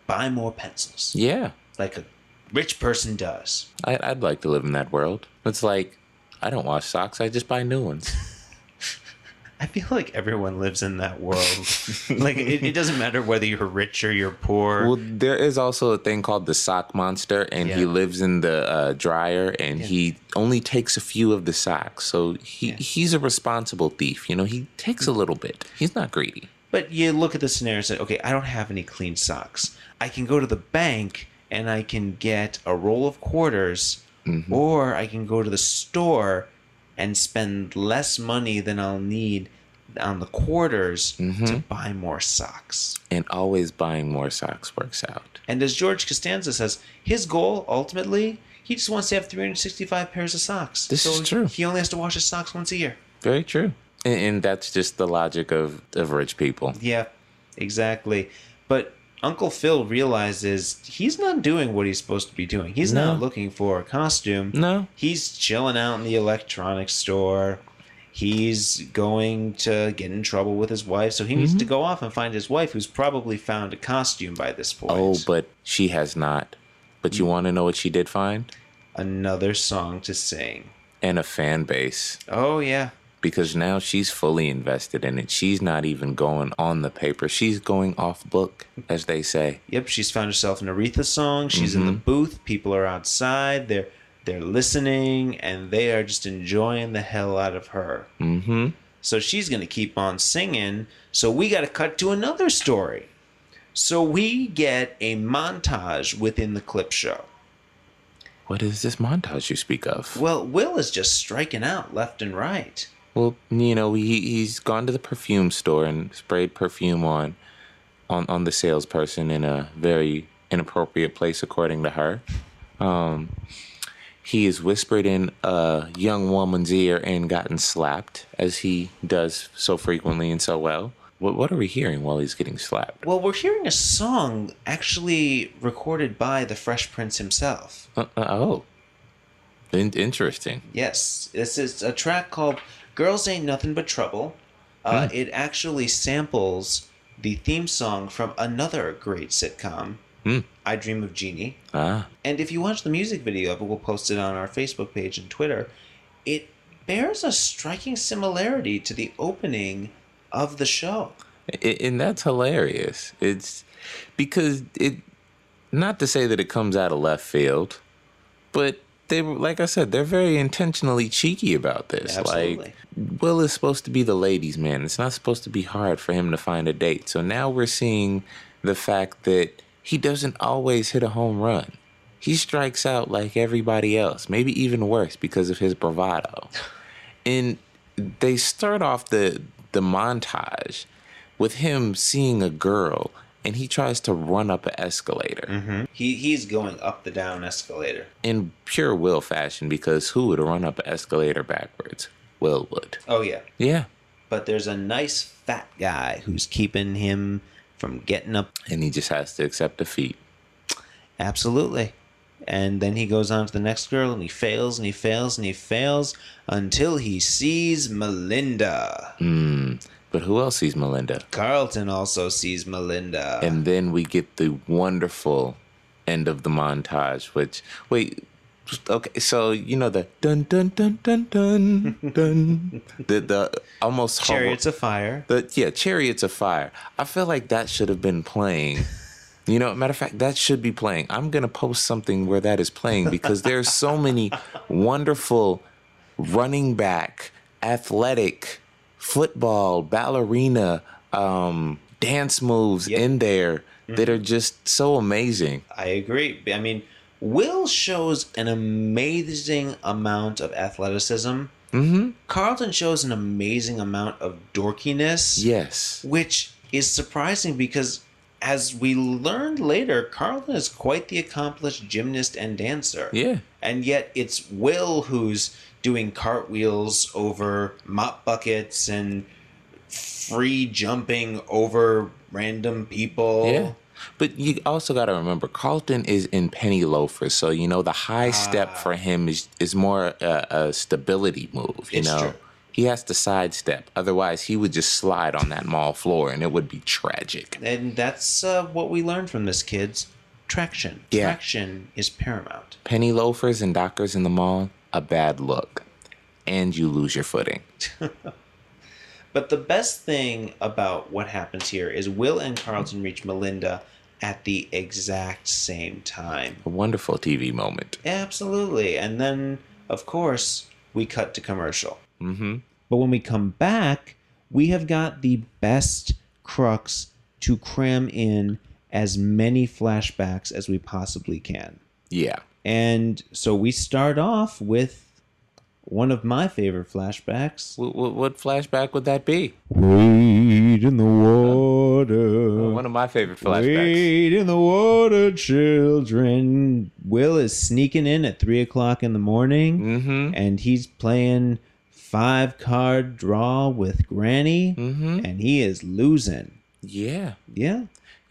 buy more pencils, Yeah. like a rich person does. I, I'd like to live in that world. It's like, I don't wash socks, I just buy new ones. I feel like everyone lives in that world. like it, it doesn't matter whether you're rich or you're poor. Well, there is also a thing called the sock monster, and he lives in the uh, dryer, and he only takes a few of the socks. So he Yeah. he's a responsible thief. You know, he takes a little bit. He's not greedy. but you look at the scenario and say, okay, I don't have any clean socks. I can go to the bank and I can get a roll of quarters, or I can go to the store and spend less money than I'll need on the quarters to mm-hmm. buy more socks. And always buying more socks works out. And as George Costanza says, his goal ultimately, he just wants to have 365 pairs of socks. This so is true. He only has to wash his socks once a year. Very true. And, and that's just the logic of, of rich people. Yeah, exactly. But Uncle Phil realizes he's not doing what he's supposed to be doing. He's No. not looking for a costume. No. He's chilling out in the electronics store. He's going to get in trouble with his wife, so he Mm-hmm. needs to go off and find his wife, who's probably found a costume by this point. Oh, but she has not. But you want to know what she did find? Another song to sing. And a fan base. Oh, yeah. Because now she's fully invested in it. She's not even going on the paper. She's going off book, as they say. Yep, she's found herself an Aretha song. She's in the booth. People are outside. They're they're listening and they are just enjoying the hell out of her. Mm-hmm. So she's going to keep on singing. So we got to cut to another story. So we get a montage within the clip show. What is this montage you speak of? Well, Will is just striking out left and right. Well, you know, he he's gone to the perfume store and sprayed perfume on on on the salesperson in a very inappropriate place according to her. Um he has whispered in a young woman's ear and gotten slapped as he does so frequently and so well. What what are we hearing while he's getting slapped? Well, we're hearing a song actually recorded by the Fresh Prince himself. Uh, uh, oh. In- interesting. Yes, this is a track called "Girls Ain't Nothing But Trouble." Uh, It actually samples the theme song from another great sitcom, Hmm. "I Dream of Jeannie." Ah. And if you watch the music video of it, we'll post it on our Facebook page and Twitter. It bears a striking similarity to the opening of the show. And that's hilarious. It's because it, not to say that it comes out of left field, but they, like I said, they're very intentionally cheeky about this. Absolutely. Like, Will is supposed to be the ladies' man. It's not supposed to be hard for him to find a date. So now we're seeing the fact that he doesn't always hit a home run. He strikes out like everybody else, maybe even worse because of his bravado. And they start off the the montage with him seeing a girl and he tries to run up an escalator He he's going up the down escalator. in pure Will fashion because who would run up an escalator backwards? Will would. Oh yeah. Yeah. But there's a nice fat guy who's keeping him from getting up And he just has to accept defeat. Absolutely. And then he goes on to the next girl and he fails and he fails and he fails until he sees Melinda. Hmm. But who else sees Melinda? Carlton also sees Melinda. And then we get the wonderful end of the montage, which wait, okay, so you know the dun dun dun dun dun dun the the almost Chariots of Fire. the yeah chariots of fire. I feel like that should have been playing. You know, matter of fact, that should be playing. I'm gonna post something where that is playing because there's so many wonderful running back, athletic, football, ballerina, um, dance moves Yep. in there that are just so amazing. I agree. I mean, Will shows an amazing amount of athleticism. Mm-hmm. Carlton shows an amazing amount of dorkiness. Yes. which is surprising because as we learned later carlton is quite the accomplished gymnast and dancer Yeah. and yet it's will who's doing cartwheels over mop buckets and free jumping over random people Yeah. But you also got to remember, Carlton is in penny loafers, so you know the high step for him is is more a, a stability move. You know, true. he has to sidestep. Otherwise, he would just slide on that mall floor, and it would be tragic. and that's uh, what we learned from this kids traction Yeah. traction is paramount Penny loafers and dockers in the mall, a bad look, and you lose your footing. But the best thing about what happens here is Will and Carlton reach Melinda at the exact same time. A wonderful TV moment. Absolutely. And then, of course, we cut to commercial. Mm-hmm. But when we come back, we have got the best crux to cram in as many flashbacks as we possibly can. Yeah. And so we start off with one of my favorite flashbacks. What, what, what flashback would that be? Wade in the water. One of my favorite flashbacks. Wade in the water, children. Will is sneaking in at three o'clock in the morning, Mm-hmm. and he's playing five card draw with Granny, Mm-hmm. and he is losing. Yeah. Yeah,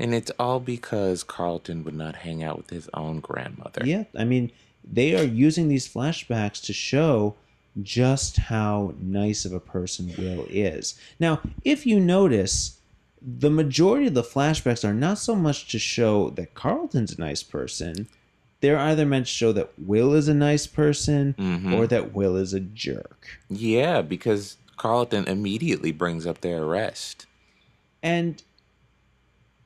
And it's all because Carlton would not hang out with his own grandmother. yeah. I mean, they are using these flashbacks to show just how nice of a person Will is. Now, if you notice, the majority of the flashbacks are not so much to show that Carlton's a nice person. They're either meant to show that Will is a nice person Mhm. or that Will is a jerk. Yeah, because Carlton immediately brings up their arrest. And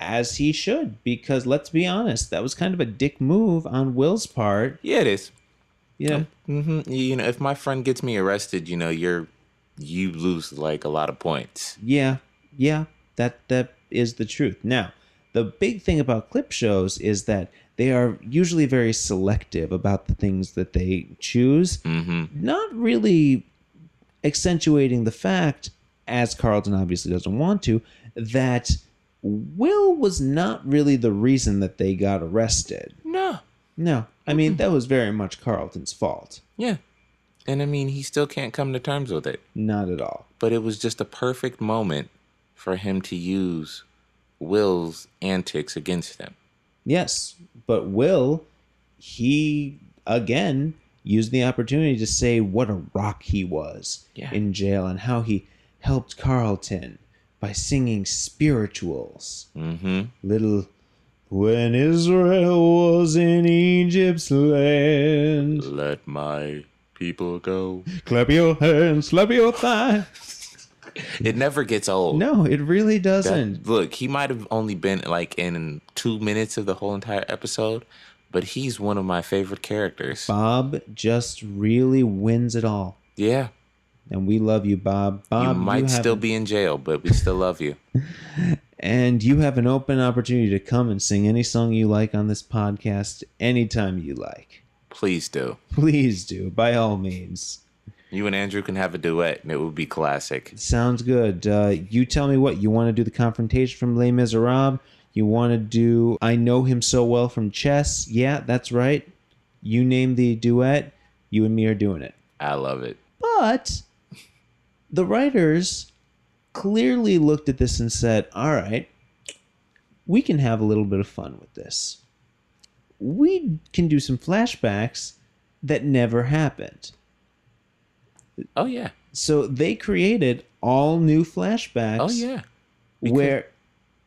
as he should, because let's be honest, that was kind of a dick move on Will's part. Yeah, it is. You know, hmm You know, if my friend gets me arrested, you know, you're you lose like a lot of points. Yeah, yeah, that that is the truth. Now, the big thing about clip shows is that they are usually very selective about the things that they choose, Mm-hmm. not really accentuating the fact, as Carlton obviously doesn't want to, that Will was not really the reason that they got arrested. No. No, I mean that was very much Carlton's fault. Yeah. And I mean, he still can't come to terms with it. Not at all. But it was just a perfect moment for him to use Will's antics against them. Yes, but Will, he again used the opportunity to say what a rock he was Yeah. in jail and how he helped Carlton by singing spirituals. Mm-hmm. Little when Israel was in Egypt's land. Let my people go. Clap your hands, slap your thigh. It never gets old. No, it really doesn't. look, he might have only been like in two minutes of the whole entire episode, but he's one of my favorite characters. Bob just really wins it all. Yeah, And we love you, Bob. Bob, you might have still be in jail, but we still love you. And you have an open opportunity to come and sing any song you like on this podcast anytime you like. Please do. Please do, by all means. You and Andrew can have a duet, and it would be classic. Sounds good. Uh, you tell me what you want to do the confrontation from Les Miserables. You want to do I Know Him So Well from Chess. Yeah, that's right. You name the duet. You and me are doing it. I love it. But the writers clearly looked at this and said, all right, we can have a little bit of fun with this. We can do some flashbacks that never happened. Oh yeah. So they created all new flashbacks. Oh yeah. Because- Where,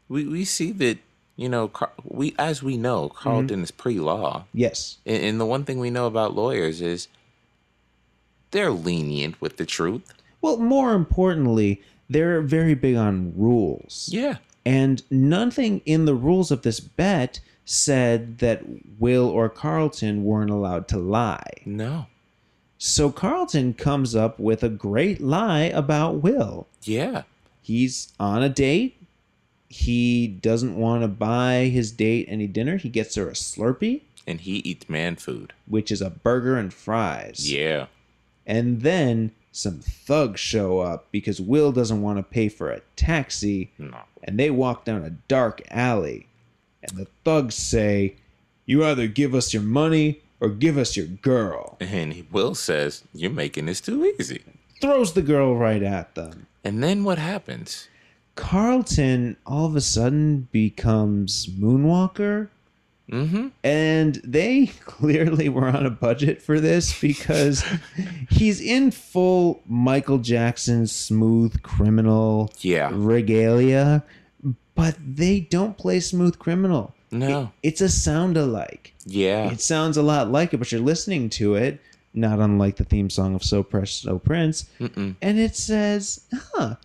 We we see that you know we as we know Carlton mm-hmm. is pre-law, yes, and, and the one thing we know about lawyers is they're lenient with the truth. Well, more importantly, they're very big on rules. Yeah. And nothing in the rules of this bet said that Will or Carlton weren't allowed to lie. No. So Carlton comes up with a great lie about Will. Yeah. He's on a date. He doesn't want to buy his date any dinner. He gets her a Slurpee, And he eats man food. which is a burger and fries. Yeah. And then some thugs show up because Will doesn't want to pay for a taxi. No. And they walk down a dark alley. And the thugs say, You either give us your money or give us your girl. And Will says, You're making this too easy. Throws the girl right at them. And then what happens? Carlton all of a sudden becomes Moonwalker. Mm-hmm. And they clearly were on a budget for this because he's in full Michael Jackson smooth criminal Yeah. regalia, but they don't play smooth criminal. No. It- it's a sound alike. Yeah. It sounds a lot like it, but you're listening to it, not unlike the theme song of So Precious, So Prince, Mm-mm. and it says, huh,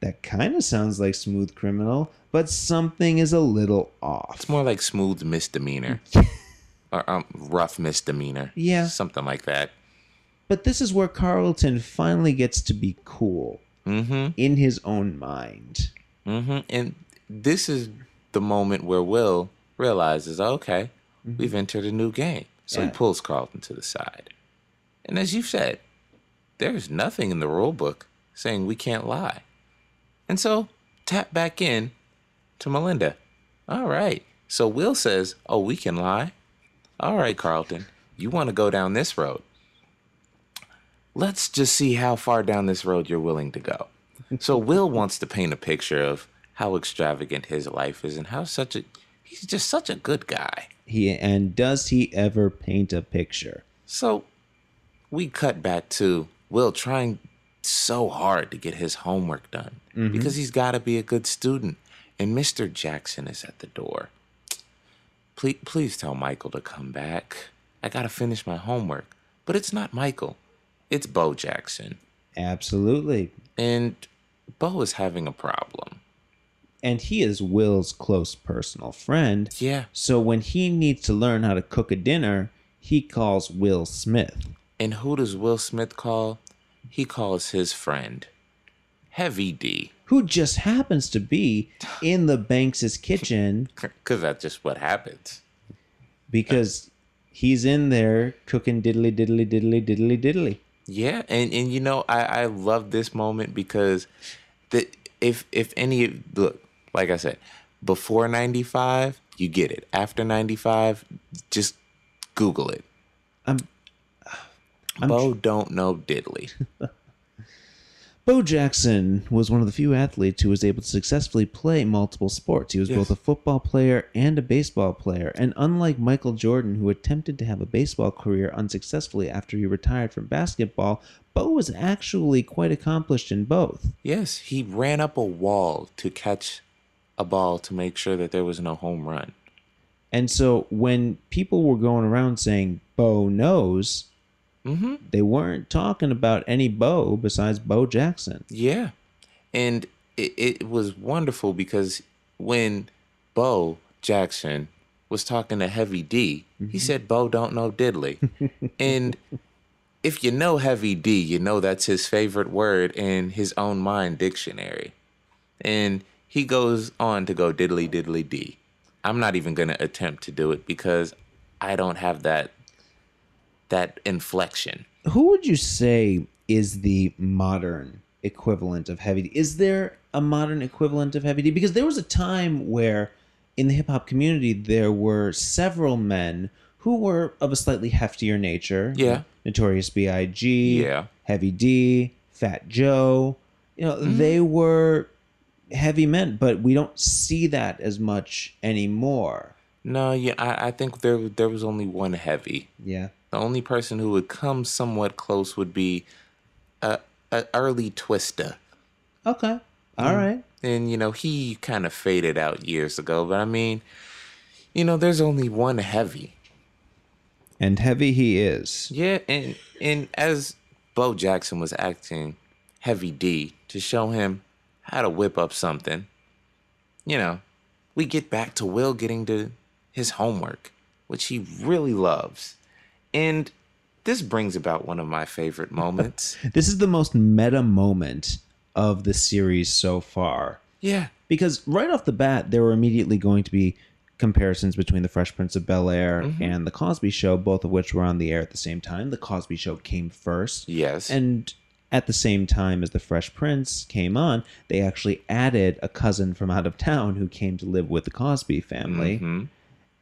that kind of sounds like Smooth Criminal, but something is a little off. It's more like smooth misdemeanor. or um, rough misdemeanor. Yeah. Something like that. But this is where Carlton finally gets to be cool Mm-hmm. in his own mind. Mm-hmm. And this is the moment where Will realizes, okay, we've entered a new game. So he pulls Carlton to the side. And as you've said, there's nothing in the rule book saying we can't lie. And so tap back in to Melinda. All right. So Will says, oh, we can lie. All right, Carlton, you want to go down this road. Let's just see how far down this road you're willing to go. So Will wants to paint a picture of how extravagant his life is and how such a he's just such a good guy. He and does he ever paint a picture? So we cut back to Will trying so hard to get his homework done Mm-hmm. because he's got to be a good student. And Mr. Jackson is at the door. Please, please tell Michael to come back. I got to finish my homework. But it's not Michael, it's Bo Jackson. Absolutely. And Bo is having a problem. And he is Will's close personal friend. Yeah. So when he needs to learn how to cook a dinner, he calls Will Smith. And who does Will Smith call? He calls his friend, Heavy D. who just happens to be in the Banks's kitchen Because that's just what happens. because he's in there cooking diddly diddly diddly diddly diddly. Yeah, and and you know I I love this moment because the if if any look like I said before ninety five you get it after ninety five just Google it. I'm- I'm Bo don't know diddly. Bo Jackson was one of the few athletes who was able to successfully play multiple sports. He was Yes. both a football player and a baseball player. And unlike Michael Jordan, who attempted to have a baseball career unsuccessfully after he retired from basketball, Bo was actually quite accomplished in both. yes, he ran up a wall to catch a ball to make sure that there was no home run. And so when people were going around saying Bo knows, Mm-hmm. they weren't talking about any Bo besides Bo Jackson. Yeah. And it, it was wonderful because when Bo Jackson was talking to Heavy D, he said, Bo don't know diddly. and if you know Heavy D, you know that's his favorite word in his own mind dictionary. And he goes on to go diddly diddly D. I'm not even going to attempt to do it because I don't have that that inflection. Who would you say is the modern equivalent of Heavy D? Is there a modern equivalent of Heavy D? Because there was a time where in the hip hop community there were several men who were of a slightly heftier nature. Yeah. Notorious B.I.G. Yeah. Heavy D, Fat Joe. You know, mm-hmm. they were heavy men, but we don't see that as much anymore. No, yeah, I, I think there there was only one heavy. Yeah. The only person who would come somewhat close would be a, a early Twista. Okay. Mm-hmm. All right. And you know, he kind of faded out years ago, but I mean, you know, there's only one heavy. And heavy he is. Yeah, and and as Bo Jackson was acting Heavy D to show him how to whip up something, you know, we get back to Will getting to his homework, which he really loves. And this brings about one of my favorite moments. This is the most meta moment of the series so far. yeah. Because right off the bat, there were immediately going to be comparisons between The Fresh Prince of Bel Air and The Cosby Show, both of which were on the air at the same time. The Cosby Show came first. Yes. And at the same time as The Fresh Prince came on, they actually added a cousin from out of town who came to live with the Cosby family. Mhm.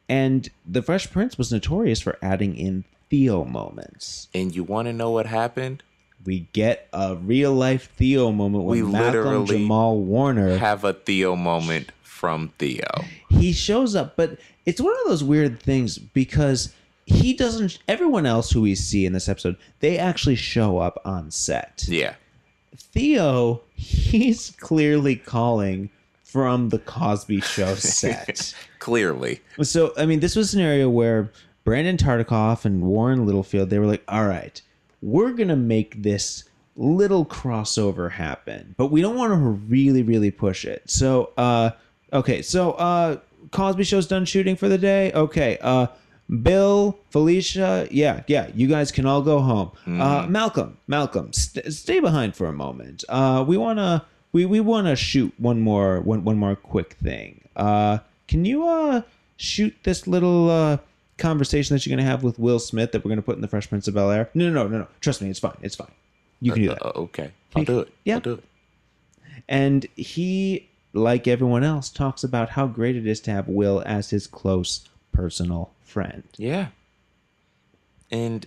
And The Fresh Prince was notorious for adding in Theo moments. And you want to know what happened? We get a real life Theo moment when We Malcolm Jamal Warner Have a Theo moment from Theo. he shows up, but it's one of those weird things because he doesn't. Everyone else who we see in this episode, they actually show up on set. Yeah. Theo, he's clearly calling from the Cosby Show set. Clearly. so, I mean, this was a scenario where Brandon Tartikoff and Warren Littlefield, they were like, all right, we're going to make this little crossover happen, but we don't want to really, really push it. So, uh, okay, so, uh, Cosby Show's done shooting for the day. Okay, uh, Bill, Felicia, yeah, yeah, you guys can all go home. Uh, Malcolm, Malcolm, st- stay behind for a moment. Uh, we wanna, we we wanna shoot one more, one one more quick thing. Uh, can you uh shoot this little uh conversation that you're gonna have with Will Smith that we're gonna put in the Fresh Prince of Bel Air? No, no, no, no, no. Trust me, it's fine. It's fine. You can do that. Uh, okay, I'll do it. Yeah. I'll do it. And he, like everyone else, talks about how great it is to have Will as his close personal friend. Yeah. And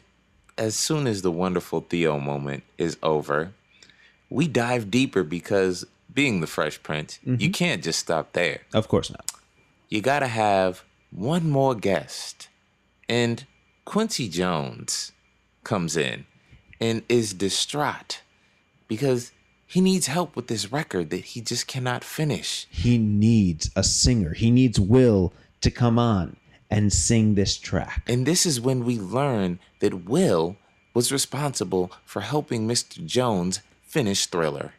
as soon as the wonderful Theo moment is over, we dive deeper because being the Fresh Prince, you can't just stop there. Of course not. You got to have one more guest. And Quincy Jones comes in and is distraught because he needs help with this record that he just cannot finish. He needs a singer. He needs Will to come on and sing this track. And this is when we learn that Will was responsible for helping Mr. Jones finish Thriller.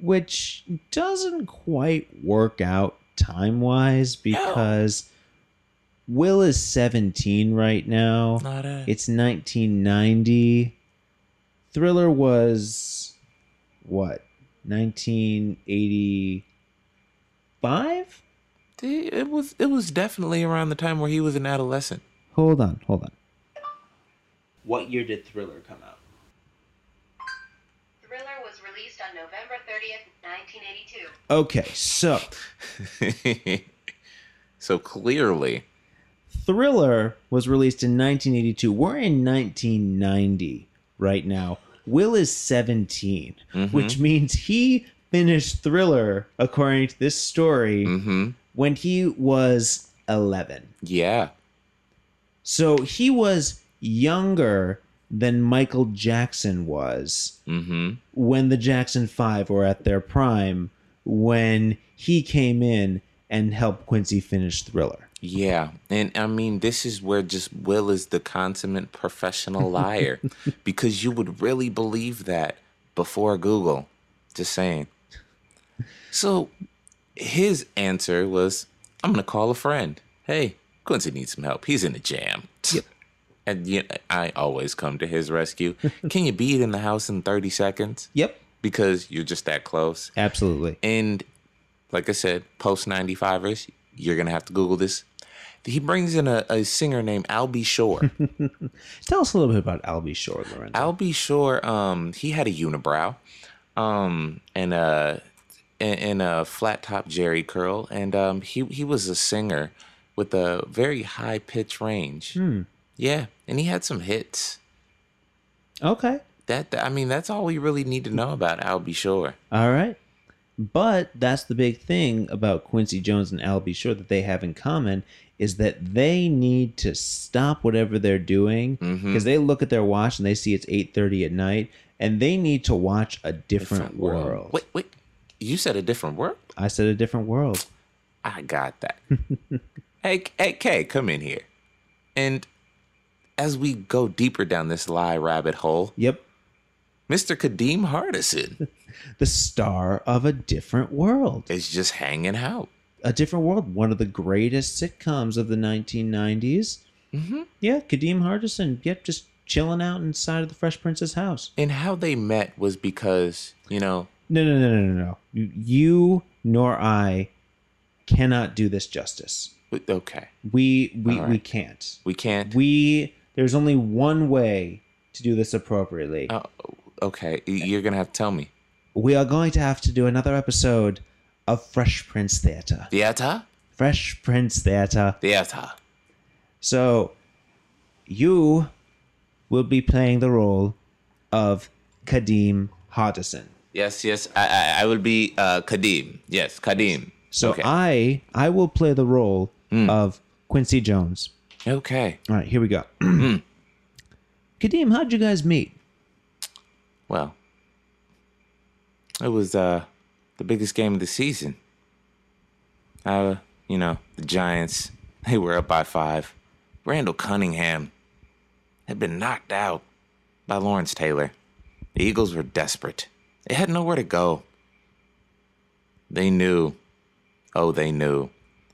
which doesn't quite work out time wise because Will is 17 right now. Not a- It's 1990. Thriller was what? 1985? It was it was definitely around the time where he was an adolescent. Hold on, hold on. What year did Thriller come out? Thriller was released on November 30th, 1982. Okay, so so clearly, Thriller was released in 1982. We're in 1990 right now. Will is 17, which means he finished Thriller, according to this story, hmm when he was 11. yeah, So he was younger than Michael Jackson was hmm when the Jackson 5 were at their prime, when he came in and helped Quincy finish Thriller. Yeah, and I mean, this is where just Will is the consummate professional liar, because you would really believe that before Google. Just saying. So, his answer was, "I'm gonna call a friend. Hey, Quincy needs some help. He's in a jam." Yep. And you I always come to his rescue. Can you beat in the house in 30 seconds? Yep, Because you're just that close. absolutely. And like I said, post 95ers, you're going to have to Google this. He brings in a, a singer named Al B. Sure. Tell us a little bit about Al B. Sure, Lorenzo. Al B. Sure, um, he had a unibrow, um, and a and, a flat top Jerry curl, and um, he he was a singer with a very high pitch range. Yeah, and he had some hits. okay. That I mean, that's all we really need to know about Al B. Sure. All right. But that's the big thing about Quincy Jones and Al B. Sure that they have in common is that they need to stop whatever they're doing mm-hmm. because they look at their watch and they see it's 8:30 at night and they need to watch a different, world. Wait, wait. You said a different world? I said a different world. I got that. hey, hey, Kay, come in here. And as we go deeper down this lie rabbit hole, Yep. Mr. Kadeem Hardison The star of a different world. is just hanging out. A different world, one of the greatest sitcoms of the 1990s. Mm-hmm. Yeah, Kadeem Hardison, yep, just chilling out inside of the Fresh Prince's house. And how they met was because, you know, No, no, no, no, no, no. You- You nor I cannot do this justice. okay, We we All we can't. we can't. We there's only one way to do this appropriately. Oh, okay, you're going to have to tell me. We are going to have to do another episode of Fresh Prince Theater. Theater? Fresh Prince Theater. Theater. So you will be playing the role of Kadeem Hardison. Yes, yes, I, I, I will be uh, Kadeem. Yes, Kadeem. So okay. I I will play the role of Quincy Jones. okay. All right, here we go. Kadeem, how'd you guys meet? Well, it was uh the biggest game of the season. Uh, you know, the Giants, they were up by five. Randall Cunningham had been knocked out by Lawrence Taylor. The Eagles were desperate. They had nowhere to go. They knew, oh, they knew,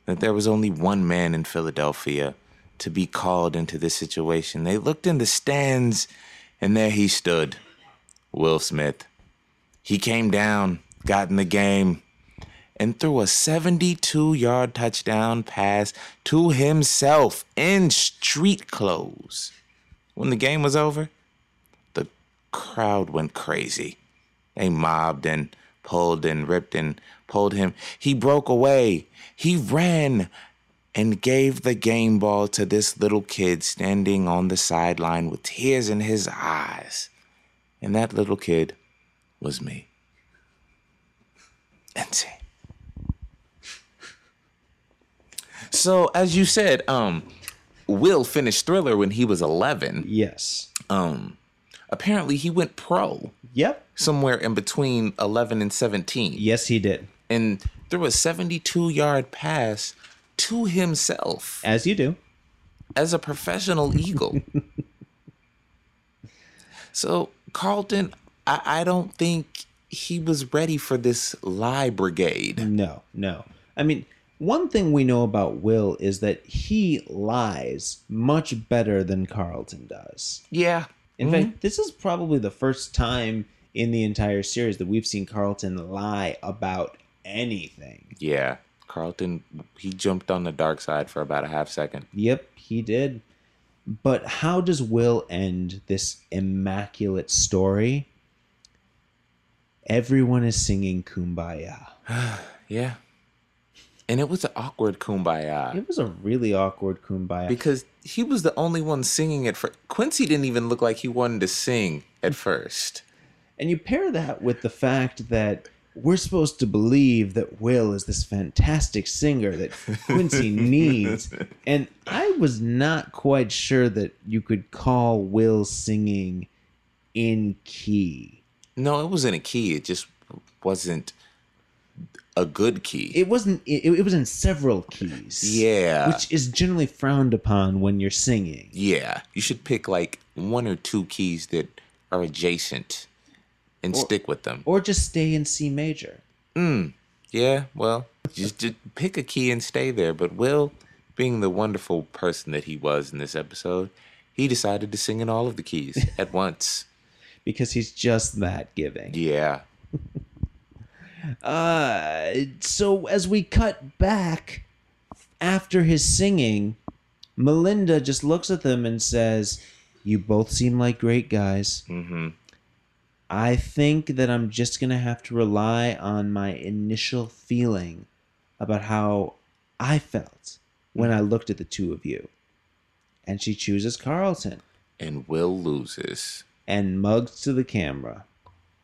that there was only one man in Philadelphia to be called into this situation. They looked in the stands, and there he stood. Will Smith. He came down, got in the game, and threw a 72 yard touchdown pass to himself in street clothes. When the game was over, the crowd went crazy. They mobbed and pulled and ripped and pulled him. He broke away. He ran and gave the game ball to this little kid standing on the sideline with tears in his eyes. And that little kid was me. Insane. So, as you said, um, Will finished Thriller when he was 11. Yes. Um, apparently he went pro Yep. somewhere in between 11 and 17 Yes, he did. and threw a 72 yard pass to himself As you do. as a professional eagle. so, Carlton, I, I don't think he was ready for this lie brigade. No, no. I mean, one thing we know about Will is that he lies much better than Carlton does. Yeah. In fact, mm-hmm. this is probably the first time in the entire series that we've seen Carlton lie about anything. Yeah. Carlton, he jumped on the dark side for about a half second. Yep, he did. But how does Will end this immaculate story? Everyone is singing Kumbaya. Yeah. And it was an awkward kumbaya. It was a really awkward Kumbaya. because he was the only one singing it for Quincy didn't even look like he wanted to sing at mm. first. And you pair that with the fact that we're supposed to believe that Will is this fantastic singer that Quincy needs. And I was not quite sure that you could call Will singing in key. No, it wasn't a key. It just wasn't a good key. It wasn't it, it was in several keys. yeah. Which is generally frowned upon when you're singing. yeah. You should pick like one or two keys that are adjacent and stick with them. Or just stay in C major. Hmm. Yeah, well, just, just pick a key and stay there. But Will, being the wonderful person that he was in this episode, he decided to sing in all of the keys at once. Because he's just that giving. Yeah. Uh, so as we cut back after his singing, Melinda just looks at them and says, "You both seem like great guys. Mm-hmm. I think that I'm just gonna have to rely on my initial feeling about how I felt when I looked at the two of you." And she chooses Carlton And Will loses and mugs to the camera.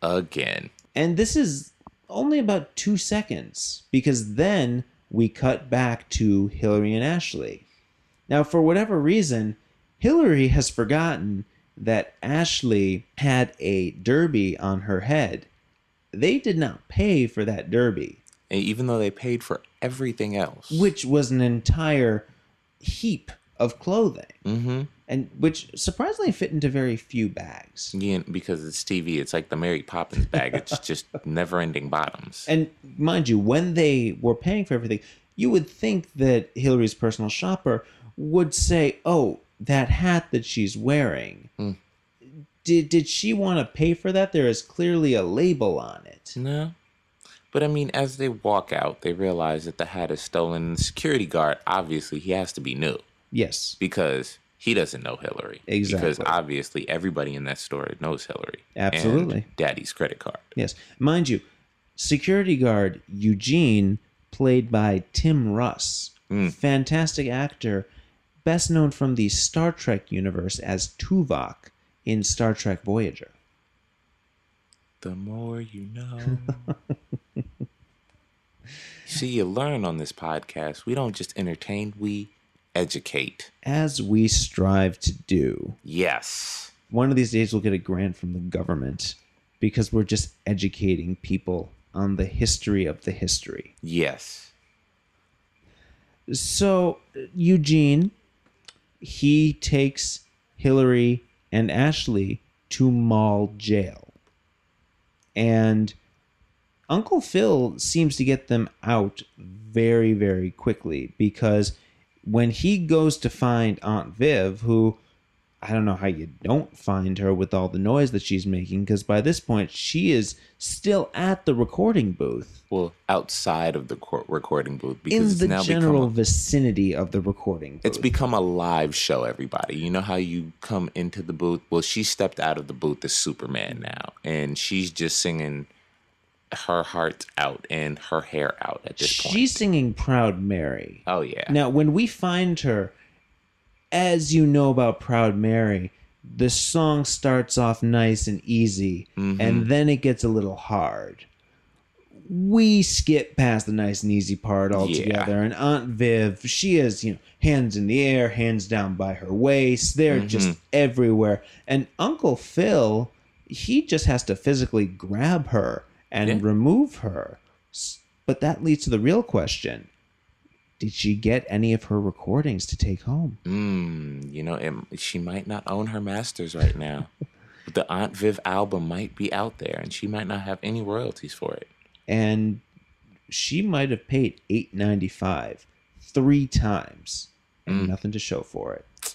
again. And this is only about two seconds because then we cut back to Hillary and Ashley. Now, for whatever reason, Hillary has forgotten that Ashley had a derby on her head. They did not pay for that derby, even though they paid for everything else. which was an entire heap of clothing, Mm-hmm. and which surprisingly fit into very few bags. Yeah, because it's TV. It's like the Mary Poppins bag. It's just never-ending bottoms. And mind you, when they were paying for everything, you would think that Hillary's personal shopper would say, "Oh, that hat that she's wearing. Hmm. Did did she want to pay for that? There is clearly a label on it." No. But I mean, as they walk out, they realize that the hat is stolen. The security guard, obviously, he has to be new Yes, because he doesn't know Hillary. Exactly. Because obviously, everybody in that store knows Hillary. Absolutely. Daddy's credit card. yes. Mind you, security guard Eugene, played by Tim Russ, hmm. fantastic actor, best known from the Star Trek universe as Tuvok in Star Trek Voyager. The more you know. See, you learn on this podcast. We don't just entertain, we educate. as we strive to do. Yes. One of these days, we'll get a grant from the government because we're just educating people on the history of the history. Yes. So, Eugene, he takes Hillary and Ashley to mall jail. And Uncle Phil seems to get them out very, very quickly because when he goes to find Aunt Viv, who I don't know how you don't find her with all the noise that she's making because by this point she is still at the recording booth Well, outside of the recording booth in because it's the now general a, vicinity of the recording booth. it's become a live show. Everybody, you know how you come into the booth. Well, she stepped out of the booth as Superman now, and she's just singing her heart out and her hair out at this point. She's singing Proud Mary. oh yeah, Now, when we find her, as you know about Proud Mary, the song starts off nice and easy, Mm-hmm. and then it gets a little hard. We skip past the nice and easy part altogether, and Aunt Viv, she is, you know, hands in the air, hands down by her waist. They're Mm-hmm. just everywhere. And Uncle Phil, he just has to physically grab her and Yeah. remove her. But that leads to the real question did she get any of her recordings to take home? Mm, you know, it, she might not own her masters right now. but the Aunt Viv album might be out there, and she might not have any royalties for it. And she might have paid eight ninety five three times and nothing to show for it.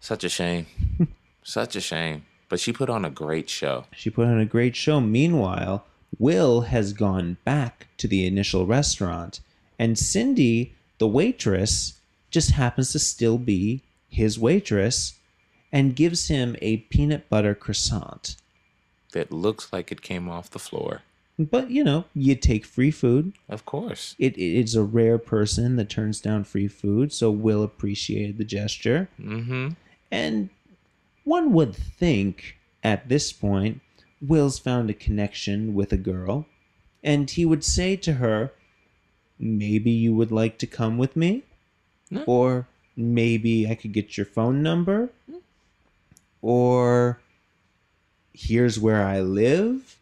Such a shame. Such a shame. But she put on a great show. She put on a great show. Meanwhile, Will has gone back to the initial restaurant, and Cindy, the waitress, just happens to still be his waitress and gives him a peanut butter croissant. that looks like it came off the floor. But you know, you take free food. Of course. It it's a rare person that turns down free food, so Will appreciated the gesture. Mm-hmm. And one would think at this point, Will's found a connection with a girl, and he would say to her, Maybe you would like to come with me? No. Or maybe I could get your phone number? Or here's where I live?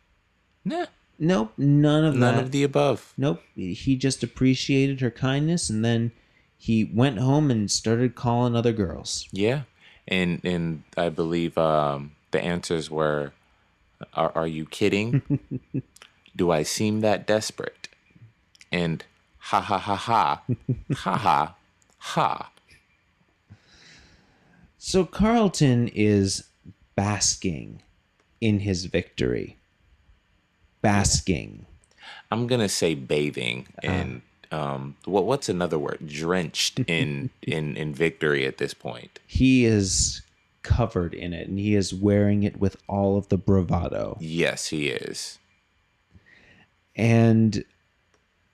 Nah. Nope, none of None that. of the above. Nope. He just appreciated her kindness and then he went home and started calling other girls. Yeah. And and I believe um, the answers were are, are you kidding? Do I seem that desperate? And ha ha ha ha. ha ha ha. So Carlton is basking in his victory. Basking. I'm gonna say bathing Uh-huh. and um what what's another word? Drenched in in in victory at this point. He is covered in it and he is wearing it with all of the bravado. Yes, he is. And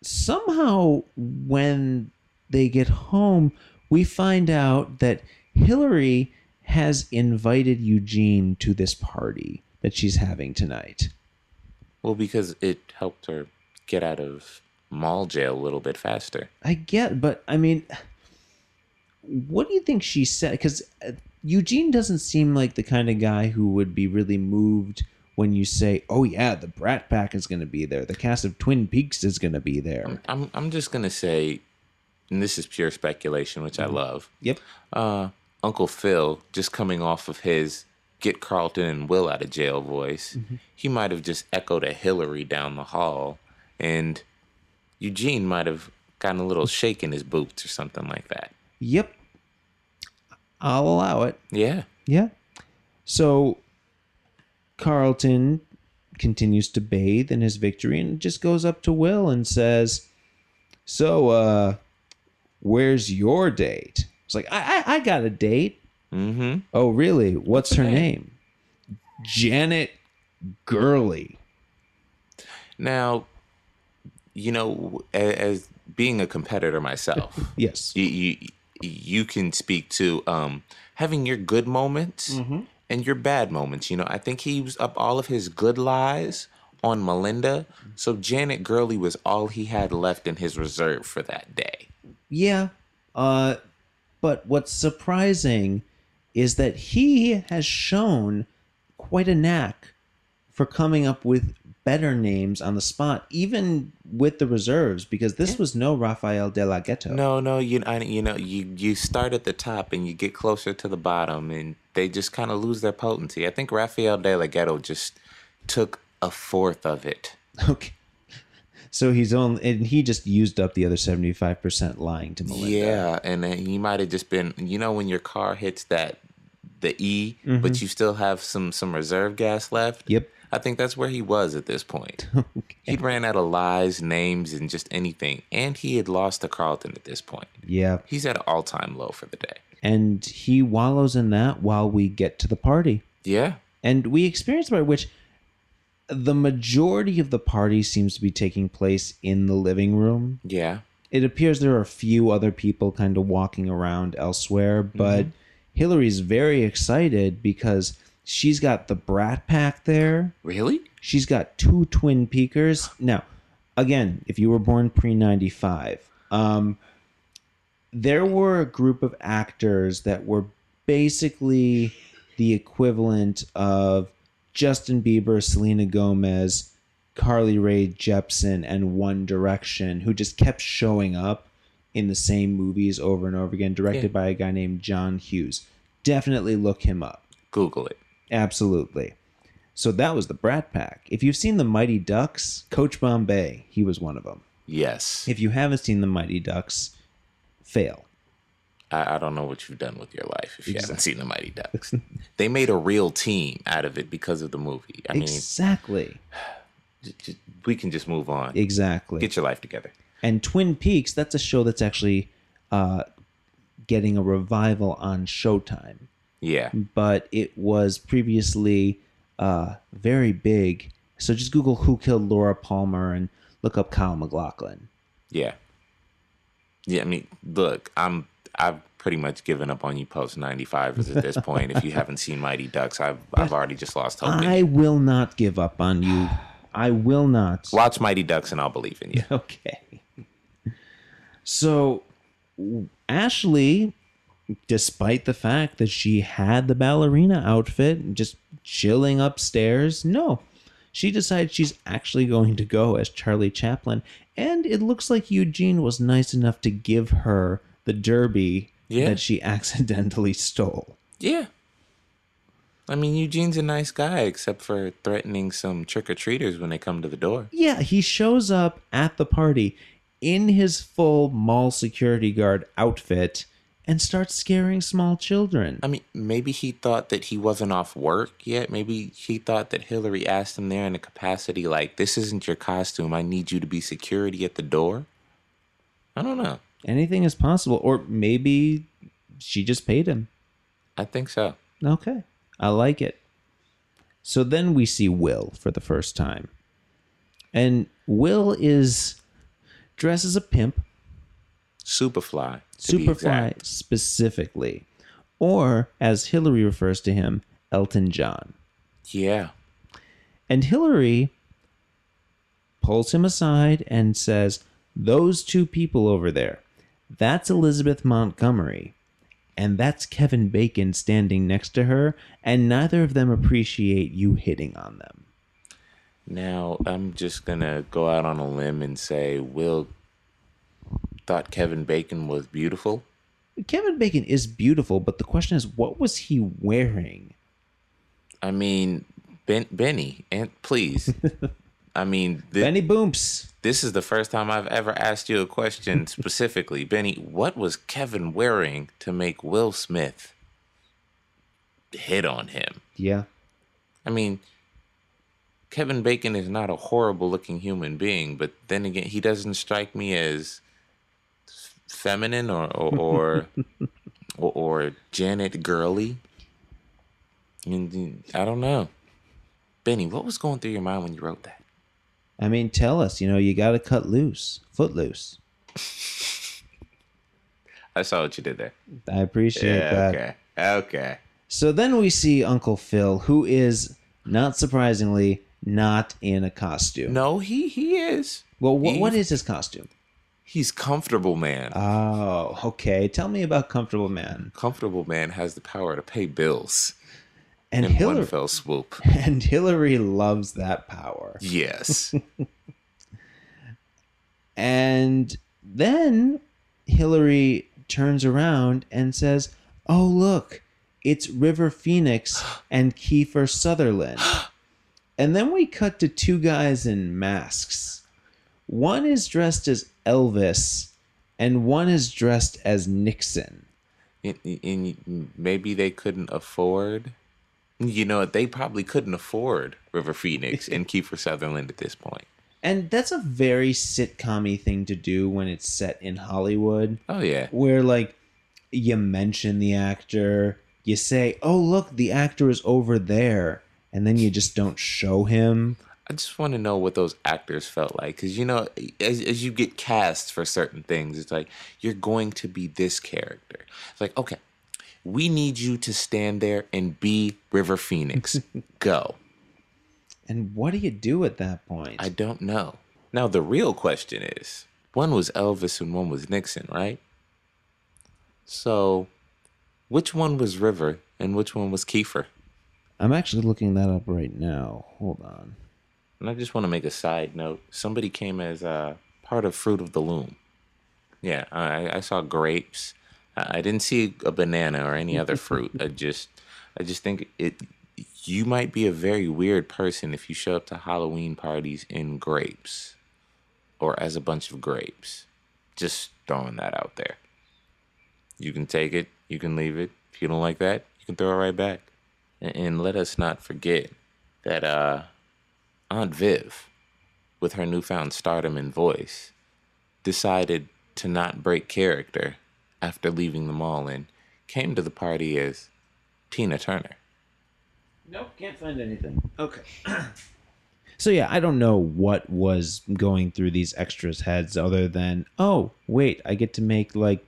somehow, when they get home, we find out that Hillary has invited Eugene to this party that she's having tonight. Well, because it helped her get out of mall jail a little bit faster. I get, but I mean, what do you think she said? Because Eugene doesn't seem like the kind of guy who would be really moved when you say, "Oh yeah, the Brat Pack is going to be there. The cast of Twin Peaks is going to be there." I'm I'm just gonna say, and this is pure speculation, which I love. Yep. Uh, Uncle Phil, just coming off of his get Carlton and Will out of jail voice, he might have just echoed a Hillary down the hall, and Eugene might have gotten a little shake in his boots or something like that. Yep. I'll allow it. Yeah. Yeah. So Carlton continues to bathe in his victory and just goes up to Will and says, So, uh, where's your date? It's like, I, I, I got a date. Mm-hmm. Oh, really? What's her her name? Janet Gurley. Now, you know, as being a competitor myself, Yes. you you you can speak to um having your good moments and your bad moments. You know, I think he was up all of his good lies on Melinda, so Janet Gurley was all he had left in his reserve for that day. Yeah. Uh, but what's surprising is that he has shown quite a knack for coming up with better names on the spot, even with the reserves, because this was no Rafael de la Ghetto. No, no, you I, you know you you start at the top and you get closer to the bottom, and they just kind of lose their potency. I think Rafael De La Ghetto just took a fourth of it. Okay. So he's only, and he just used up the other 75% lying to Melinda. Yeah, and then he might have just been, you know, when your car hits that the E, but mm-hmm. you still have some some reserve gas left. Yep. I think that's where he was at this point. He'd ran out of lies, names, and just anything, and he had lost to Carlton at this point. Yeah. He's at an all time low for the day. And he wallows in that while we get to the party. Yeah, And we experience by which the majority of the party seems to be taking place in the living room. yeah, It appears there are a few other people kind of walking around elsewhere, but mm-hmm. Hillary's very excited because she's got the Brat Pack there. really? She's got two Twin Peakers. Now, again, if you were born pre 95, um, there were a group of actors that were basically the equivalent of Justin Bieber, Selena Gomez, Carly Rae Jepsen, and One Direction, who just kept showing up in the same movies over and over again, directed Yeah. by a guy named John Hughes. Definitely look him up. Google it. Absolutely. So that was the Brat Pack. If you've seen the Mighty Ducks, Coach Bombay, he was one of them. Yes. If you haven't seen the Mighty Ducks, fail. I, I don't know what you've done with your life if you haven't seen the Mighty Ducks. they made a real team out of it because of the movie. I mean, exactly. j- j- we can just move on. Exactly. Get your life together. and Twin Peaks, that's a show that's actually uh, getting a revival on Showtime. Yeah. But it was previously uh, very big. So just Google Who Killed Laura Palmer and look up Kyle MacLachlan. Yeah. Yeah, I mean, look, I'm I've pretty much given up on you post 95 at this point. if you haven't seen Mighty Ducks, I've I've already just lost hope. I will not give up on you. I will not. Watch Mighty Ducks and I'll believe in you. Okay. So Ashley, despite the fact that she had the ballerina outfit and just chilling upstairs, no. She decides she's actually going to go as Charlie Chaplin. And it looks like Eugene was nice enough to give her the derby Yeah. that she accidentally stole. Yeah. I mean, Eugene's a nice guy, except for threatening some trick or treaters when they come to the door. Yeah, he shows up at the party in his full mall security guard outfit and starts scaring small children. I mean, maybe he thought that he wasn't off work yet. Maybe he thought that Hillary asked him there in a capacity like, "This isn't your costume. I need you to be security at the door." I don't know. Anything is possible. Or maybe she just paid him. I think so. Okay, I like it. So then we see Will for the first time. And Will is dressed as a pimp, Superfly. Superfly specifically, or as Hillary refers to him, Elton John. Yeah. And Hillary pulls him aside and says, Those two people over there, that's Elizabeth Montgomery. And that's Kevin Bacon standing next to her, and neither of them appreciate you hitting on them. Now I'm just gonna go out on a limb and say Will thought Kevin Bacon was beautiful. Kevin Bacon is beautiful, but the question is, what was he wearing? I mean, ben, Benny, and please. I mean, Benny Boomps. this is the first time I've ever asked you a question specifically. Benny, what was Kevin wearing to make Will Smith hit on him? Yeah. I mean, Kevin Bacon is not a horrible looking human being, but then again, he doesn't strike me as feminine or or or, or, or Janet girly. I mean, I don't know. Benny, what was going through your mind when you wrote that? I mean, tell us, you know, you got to cut loose, foot loose. I saw what you did there. I appreciate that. okay. Okay. So then we see Uncle Phil, who is, not surprisingly, not in a costume. No, he he is. Well, what, what is his costume? He's comfortable man. Oh, okay. Tell me about Comfortable Man. comfortable man has the power to pay bills And in one Hillary, fell swoop. and Hillary loves that power. Yes. And then Hillary turns around and says, "Oh, look, it's River Phoenix and Kiefer Sutherland." and then we cut to two guys in masks. One is dressed as Elvis, and one is dressed as Nixon. And, and maybe they couldn't afford. You know, they probably couldn't afford River Phoenix and Kiefer Sutherland at this point. And that's a very sitcom thing to do when it's set in Hollywood, Oh yeah, where like you mention the actor, you say, "Oh, look, the actor is over there," and then you just don't show him. I just want to know what those actors felt like because you know, as, as you get cast for certain things, it's like you're going to be this character. It's like okay, we need you to stand there and be River Phoenix. Go. And what do you do at that point? I don't know. Now the real question is, one was Elvis and one was Nixon, right? So, which one was River and which one was Kiefer? I'm actually looking that up right now. Hold on. And I just want to make a side note. Somebody came as uh, part of Fruit of the Loom. Yeah, I, I saw grapes. I I didn't see a banana or any other fruit. I just, I just think it. You might be a very weird person if you show up to Halloween parties in grapes, or as a bunch of grapes. Just throwing that out there. You can take it. You can leave it. If you don't like that, you can throw it right back. And, and let us not forget that uh, Aunt Viv, with her newfound stardom and voice, decided to not break character after leaving the mall and came to the party as Tina Turner. Nope, can't find anything. Okay. so yeah, I don't know what was going through these extras' heads other than, oh, wait, I get to make like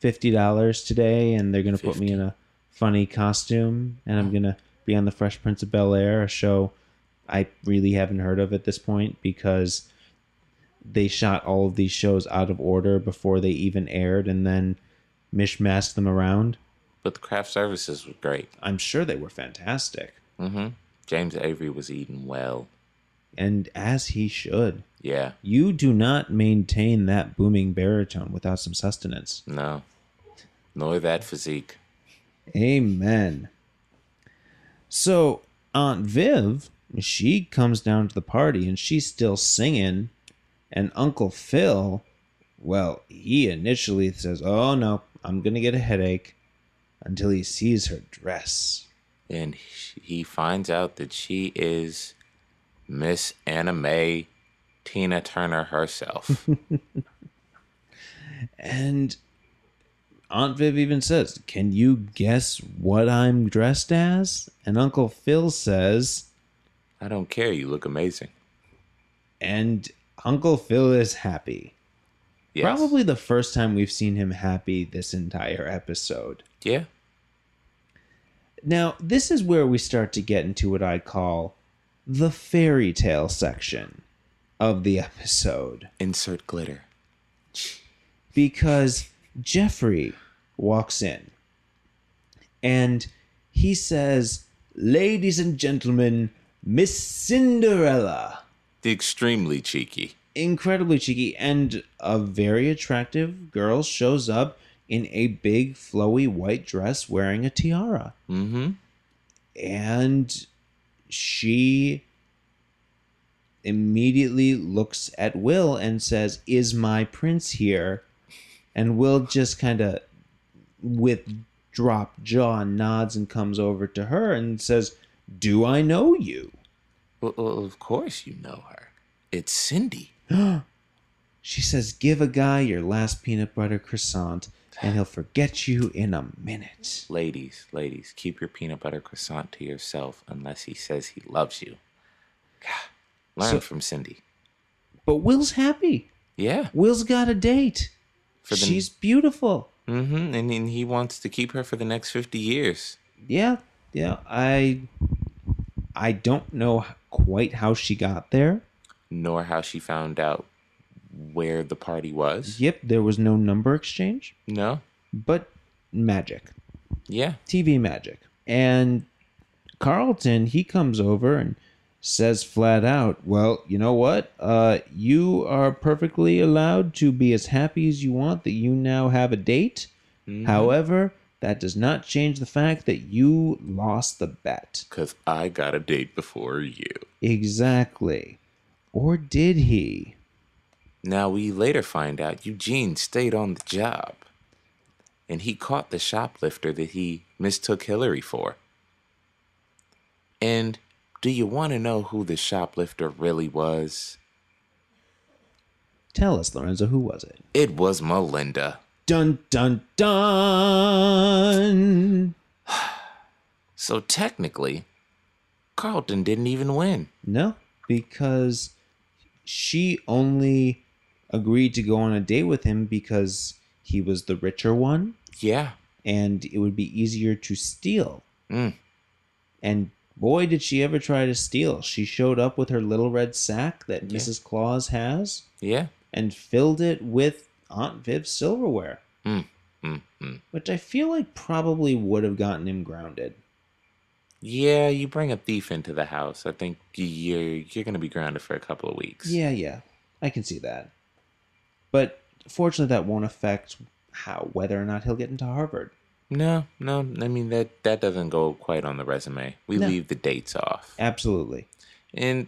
fifty dollars today, and they're gonna put me in a funny costume, and I'm mm. gonna be on the Fresh Prince of Bel Air, a show I really haven't heard of at this point because they shot all of these shows out of order before they even aired, and then mishmashed them around. But the craft services were great. I'm sure they were fantastic. hmm James Avery was eating well. and as he should. Yeah, You do not maintain that booming baritone without some sustenance. no. Nor that physique. Amen. So Aunt Viv, she comes down to the party and she's still singing, and Uncle Phil, well, he initially says, "Oh no, I'm gonna get a headache," until he sees her dress. And he- he finds out that she is Miss Anna Mae Tina Turner herself. And Aunt Viv even says, Can you guess what I'm dressed as? And Uncle Phil says, I don't care. You look amazing. and Uncle Phil is happy. Yes. Probably the first time we've seen him happy this entire episode. Yeah. Now, this is where we start to get into what I call the fairy tale section of the episode. Insert glitter. because Jeffrey walks in and he says, Ladies and gentlemen, Miss Cinderella. The extremely cheeky. Incredibly cheeky, and a very attractive girl shows up in a big, flowy white dress wearing a tiara. Mm-hmm. And she immediately looks at Will and says, Is my prince here? And Will just kind of, with dropped jaw, nods and comes over to her and says, Do I know you? Well, of course you know her. It's Cindy. She says, Give a guy your last peanut butter croissant and he'll forget you in a minute. Ladies, ladies, keep your peanut butter croissant to yourself unless he says he loves you. God, learn So- from Cindy. But Will's happy. Yeah. Will's got a date. The- She's beautiful. Mm-hmm. And, and he wants to keep her for the next 50 years. yeah yeah i i don't know quite how she got there. Nor how she found out where the party was. yep there was no number exchange. No? but magic. Yeah. tv magic. And carlton he comes over and says flat out well you know what? Uh you are perfectly allowed to be as happy as you want that you now have a date. However that does not change the fact that you lost the bet Because I got a date before you. Exactly. Or did he? Now, we later find out Eugene stayed on the job. and he caught the shoplifter that he mistook Hillary for. And do you want to know who the shoplifter really was? Tell us, Lorenzo, who was it? It was Melinda. Dun dun dun. So technically, Carlton didn't even win. No, because she only agreed to go on a date with him because he was the richer one Yeah. and it would be easier to steal. Mm. And boy, did she ever try to steal. She showed up with her little red sack that Yeah. Mrs. Claus has Yeah. and filled it with Aunt Viv's silverware, Mm, mm, mm. which I feel like probably would have gotten him grounded. Yeah, you bring a thief into the house. I think you're you're gonna be grounded for a couple of weeks. Yeah, yeah, I can see that. But fortunately, that won't affect how whether or not he'll get into Harvard. No, no. I mean that that doesn't go quite on the resume. We No. leave the dates off. Absolutely. And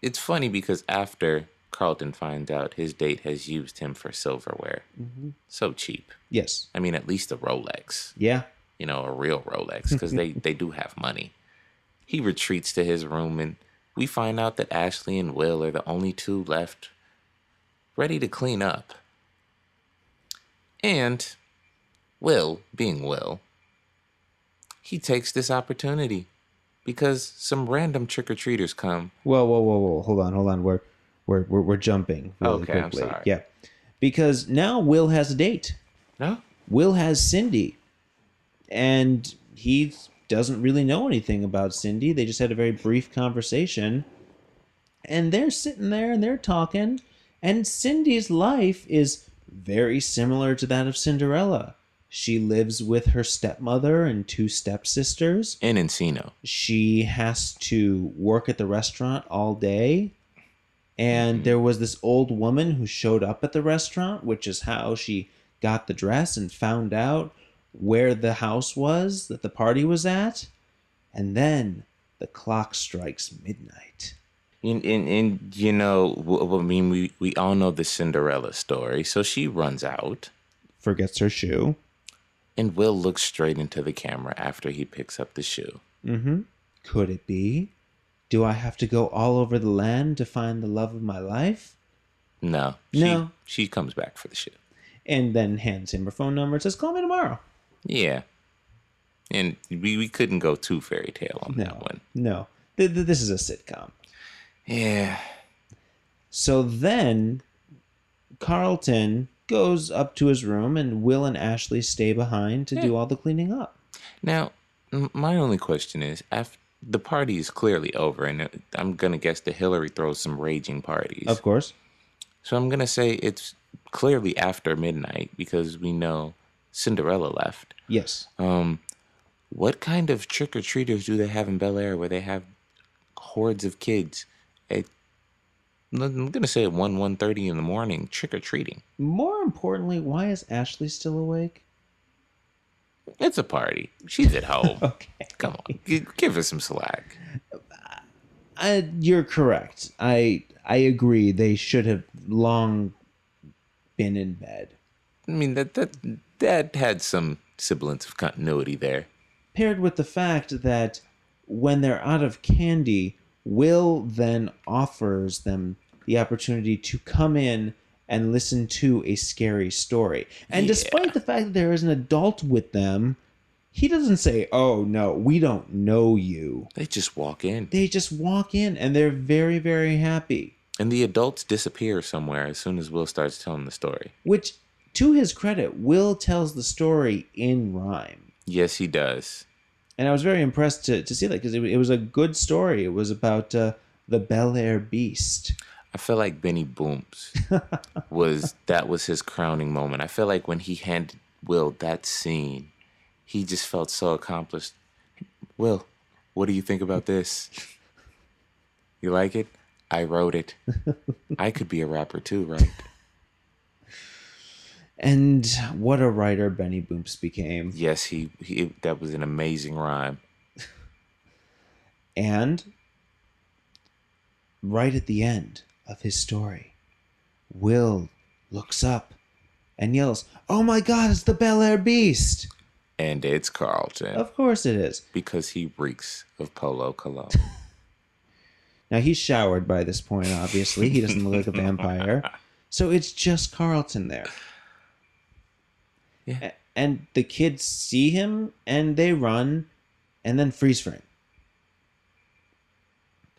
it's funny because after Carlton finds out his date has used him for silverware, Mm-hmm. so cheap. Yes. I mean, at least a Rolex, Yeah. you know, a real Rolex, because they they do have money. He retreats to his room, and we find out that Ashley and Will are the only two left, ready to clean up. And Will, being Will, he takes this opportunity because some random trick or treaters come Whoa, whoa, whoa, whoa! Hold on, hold on. We're we're we're, we're jumping really Okay, I'm quickly. sorry. Yeah, because now Will has a date. No? Will has Cindy, and he doesn't really know anything about Cindy. They just had a very brief conversation, and they're sitting there and they're talking, and Cindy's life is very similar to that of Cinderella. She lives with her stepmother and two stepsisters. In Encino. she has to work at the restaurant all day. And there was this old woman who showed up at the restaurant, which is how she got the dress and found out where the house was that the party was at. And then the clock strikes midnight. And, and, and you know, I mean, we, we all know the Cinderella story. So she runs out, Forgets her shoe. and Will looks straight into the camera after he picks up the shoe. Mm-hmm. Could it be? Do I have to go all over the land to find the love of my life? No. No. She comes back for the shoe. And then hands him her phone number and says, Call me tomorrow. Yeah. And we, we couldn't go too fairy tale on No. that one. No. Th- th- This is a sitcom. Yeah. So then Carlton goes up to his room and Will and Ashley stay behind to do all the cleaning up. Now, m- my only question is, after the party is clearly over, and I'm gonna guess that Hillary throws some raging parties. Of course. So I'm gonna say it's clearly after midnight because we know Cinderella left. Yes. Um, what kind of trick or treaters do they have in Bel Air where they have hordes of kids at I'm gonna say at one one thirty in the morning trick or treating? More importantly, why is Ashley still awake? It's a party. She's at home. Okay. Come on, give her some slack. I, you're correct. I I agree. They should have long been in bed. I mean that that that had some semblance of continuity there. Paired with the fact that when they're out of candy, Will then offers them the opportunity to come in and listen to a scary story. And despite the fact that there is an adult with them, he doesn't say, Oh, no, we don't know you. They just walk in, They just walk in and they're very, very happy. and the adults disappear somewhere as soon as Will starts telling the story. Which, to his credit, Will tells the story in rhyme. Yes, he does. And I was very impressed to, to see that because it, it was a good story. It was about uh, the Bel Air Beast. I feel like Benny Booms was that was his crowning moment. I feel like when he handed Will that scene, he just felt so accomplished. Will, what do you think about this? You like it? I wrote it. I could be a rapper too, right? And what a writer Benny Boomps became. Yes, he, he that was an amazing rhyme. And right at the end of his story, Will looks up and yells, "Oh my God! It's the Bel Air Beast!" And it's Carlton Of course it is. because he reeks of Polo Cologne. Now he's showered by this point. Obviously, he doesn't look like a vampire, so it's just Carlton there. Yeah. A- And the kids see him and they run, and then freeze frame.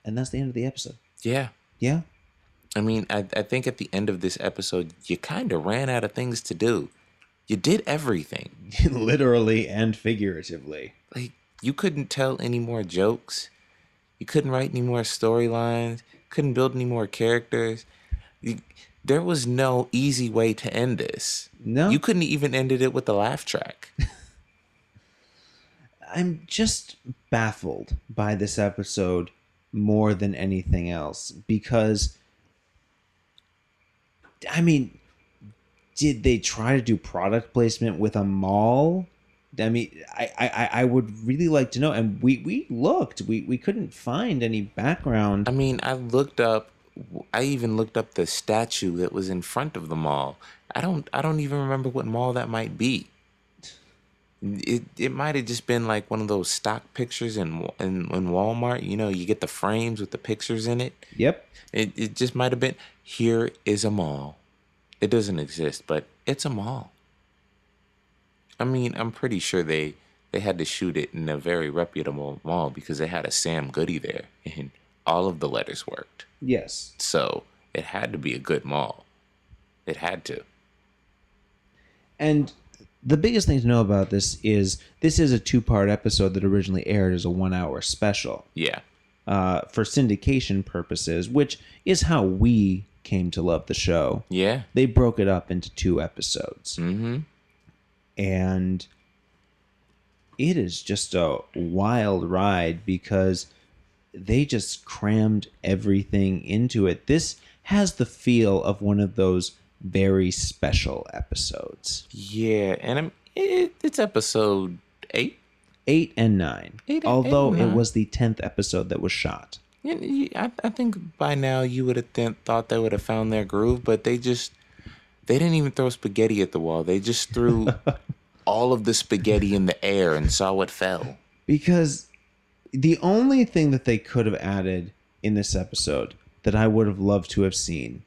And that's the end of the episode. yeah. Yeah. I mean, I, I think at the end of this episode, you kind of ran out of things to do. You did everything. Literally and figuratively. Like, you couldn't tell any more jokes. You couldn't write any more storylines. Couldn't build any more characters. You, there was no easy way to end this. No. You couldn't even ended it with a laugh track. I'm just baffled by this episode more than anything else because I mean, did they try to do product placement with a mall? I mean, I, I, I would really like to know. And we, we looked, we, we couldn't find any background. I mean, I looked up. I even looked up the statue that was in front of the mall. I don't. I don't even remember what mall that might be. It it might have just been like one of those stock pictures in in in Walmart. You know, you get the frames with the pictures in it. Yep. It it just might have been. Here is a mall. It doesn't exist, but it's a mall. I mean, I'm pretty sure they they had to shoot it in a very reputable mall because they had a Sam Goody there, and all of the letters worked. Yes. So it had to be a good mall. It had to. And the biggest thing to know about this is this is a two part episode that originally aired as a one hour special. Yeah. uh, for syndication purposes, which is how we came to love the show. Yeah. They broke it up into two episodes, Mm-hmm. and it is just a wild ride because they just crammed everything into it. This has the feel of one of those very special episodes. Yeah, and I'm, it, it's episode eight. Eight and nine. Eight- eight although and it was the tenth episode that was shot. I, I think by now you would have th- thought they would have found their groove, but they just they didn't even throw spaghetti at the wall. They just threw all of the spaghetti in the air and saw what fell. because the only thing that they could have added in this episode that I would have loved to have seen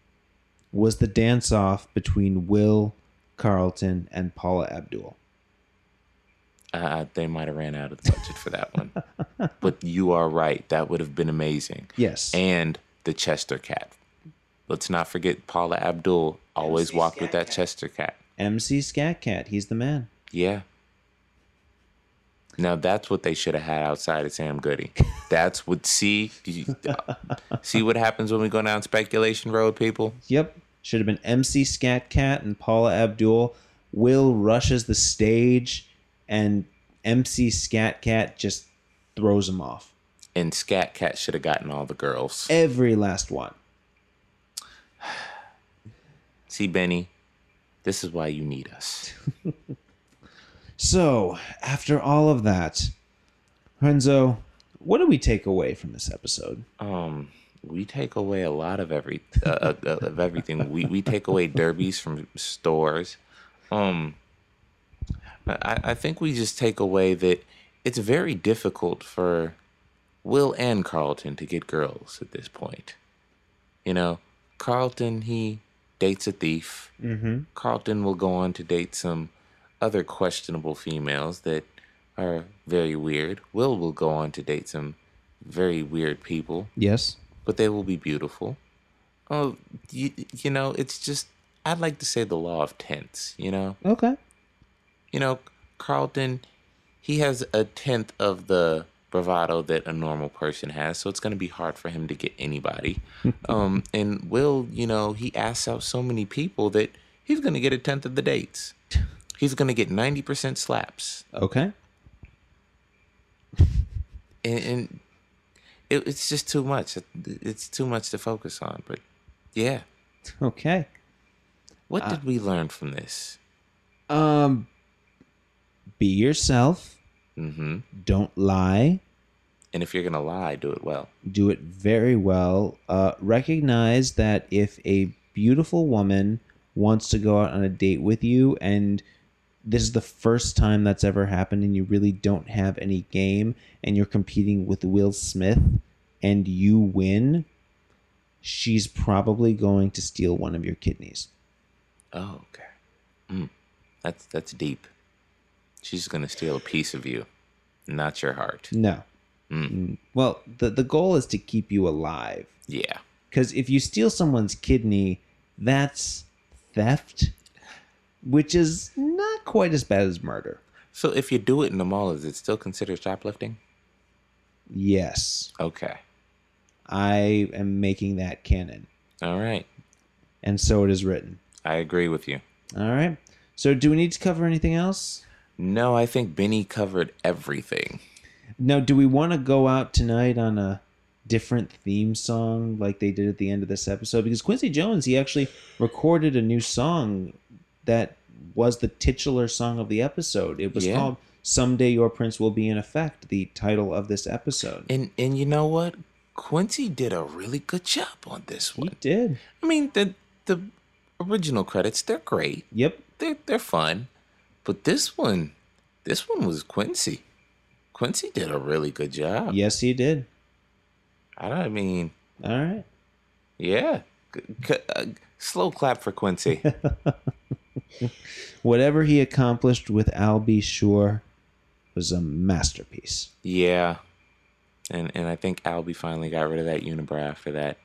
was the dance off between Will Carlton and Paula Abdul. Uh, they might have ran out of the budget for that one, but you are right. That would have been amazing. Yes. and the Chester cat. Let's not forget Paula Abdul always MC walked with that Cat. Chester cat. MC Skat Kat, he's the man. Yeah. Now that's what they should have had outside of Sam Goody. That's what see see what happens when we go down speculation road, people. Yep. Should have been MC Skat Kat and Paula Abdul. Will rushes the stage and MC Skat Kat just throws him off. And Skat Kat should have gotten all the girls. Every last one. See, Benny, this is why you need us. So, after all of that, Renzo, what do we take away from this episode? Um, we take away a lot of every uh, uh, of everything. We we take away derbies from stores. Um, I I think we just take away that it's very difficult for Will and Carlton to get girls at this point. You know, Carlton he dates a thief. Mm-hmm. Carlton will go on to date some other questionable females that are very weird. Will will go on to date some very weird people, Yes. But they will be beautiful. Oh, you, you know, it's just I'd like to say the law of tenths, you know? Okay. You know, Carlton he has a tenth of the bravado that a normal person has, so it's going to be hard for him to get anybody. um and Will, you know, he asks out so many people that he's going to get a tenth of the dates. He's going to get 90% slaps. Okay. and, and it, it's just too much. It's too much to focus on. But yeah, Okay. what did we learn from this? Um be yourself. Mm-hmm. Don't lie. And if you're gonna lie, do it well. Do it very well. Uh, recognize that if a beautiful woman wants to go out on a date with you and this is the first time that's ever happened and you really don't have any game and you're competing with Will Smith and you win, she's probably going to steal one of your kidneys. Oh, okay. Mm, that's that's deep. She's gonna steal a piece of you, not your heart. No. Mm. Well, the the goal is to keep you alive. Yeah. Because if you steal someone's kidney, that's theft, which is not quite as bad as murder. So if you do it in the mall, is it still considered shoplifting? Yes, Okay. I am making that canon, All right. and so it is written. I agree with you. All right. So, do we need to cover anything else? No, I think Benny covered everything. Now, do we want to go out tonight on a different theme song like they did at the end of this episode? Because Quincy Jones, he actually recorded a new song that was the titular song of the episode. It was Yeah. called "Someday Your Prince Will Be in Effect," the title of this episode. And and you know what? Quincy did a really good job on this one. He did. I mean, the the original credits, they're great. Yep. They're they're fun. But this one, this one was Quincy. Quincy did a really good job. Yes, he did. I don't I mean, All right. yeah. C- c- uh, slow clap for Quincy. Whatever he accomplished with B. Sure was a masterpiece. yeah. And and I think Albie finally got rid of that unibrow after that.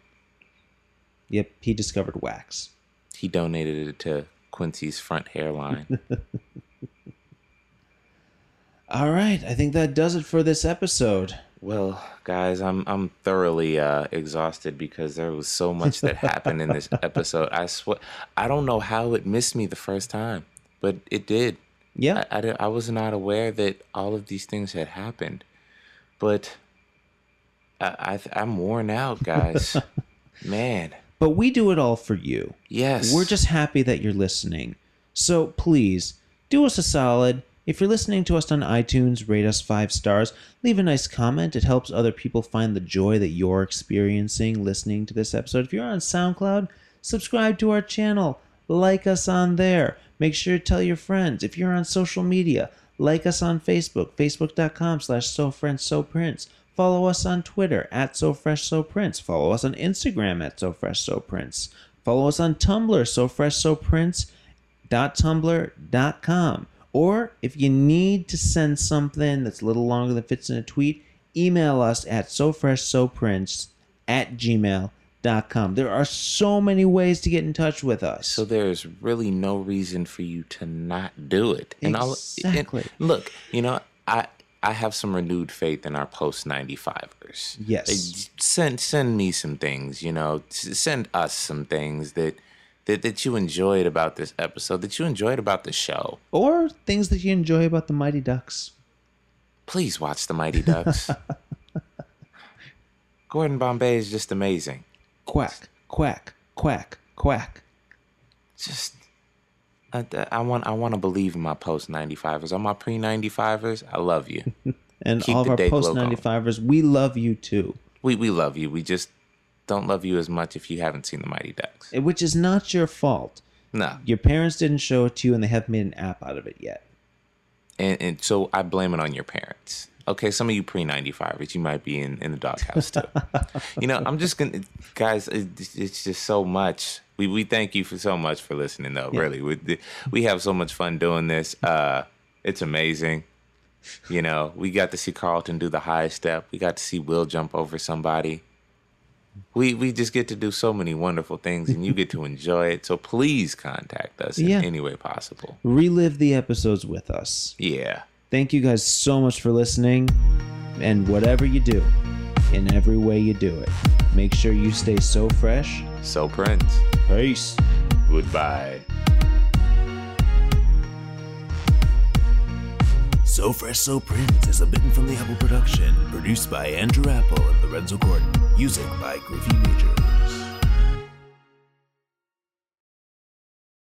Yep, he discovered wax. He donated it to Quincy's front hairline. All right, I think that does it for this episode. Well, guys, I'm I'm thoroughly uh, exhausted because there was so much that happened in this episode. I swear, I don't know how it missed me the first time, but it did. Yeah. I, I, I was not aware that all of these things had happened, but I, I I'm worn out, guys. Man, But we do it all for you. yes, We're just happy that you're listening. So please do us a solid. If you're listening to us on iTunes, rate us five stars. Leave a nice comment. It helps other people find the joy that you're experiencing listening to this episode. If you're on SoundCloud, subscribe to our channel. Like us on there. Make sure to tell your friends. If you're on social media, like us on Facebook, facebook.com slash so fresh so prince. Follow us on Twitter at so fresh so prince. Follow us on Instagram at so fresh so prince. Follow us on Tumblr, so fresh so prince tumblr.com. Or if you need to send something that's a little longer than fits in a tweet, email us at sofreshsoprince at gmail.com. There are so many ways to get in touch with us. So there's really no reason for you to not do it. And I'll- Exactly. and look, you know, I I have some renewed faith in our post 95ers. Yes. They- Send send me some things, you know, send us some things that that that you enjoyed about this episode, that you enjoyed about the show. or things that you enjoy about the Mighty Ducks. Please watch the Mighty Ducks. Gordon Bombay is just amazing. Quack, quack, quack, quack. just I, I want I want to believe in my post 95ers. On my pre 95ers, I love you. And Keep all of our post going. 95ers, we love you too. we we love you. We just don't love you as much if you haven't seen the Mighty Ducks. Which is not your fault. No. Your parents didn't show it to you and they haven't made an app out of it yet. And and so I blame it on your parents. Okay, some of you pre 95ers, you might be in, in the doghouse too. you know, I'm just gonna, guys. It's, it's just so much. We we thank you for so much for listening, though. Really, we we have so much fun doing this. Uh, it's amazing. You know, we got to see Carlton do the high step. We got to see Will jump over somebody. We we just get to do so many wonderful things, and you get to enjoy it. So please contact us in any way possible. Relive the episodes with us. Yeah. Thank you guys so much for listening. And whatever you do, in every way you do it, make sure you stay so fresh. So Prince, Peace. goodbye. So Fresh So Prince is a Bitten from the Apple production, produced by Andrew Apple and Lorenzo Gordon. Music by Griffey Majors.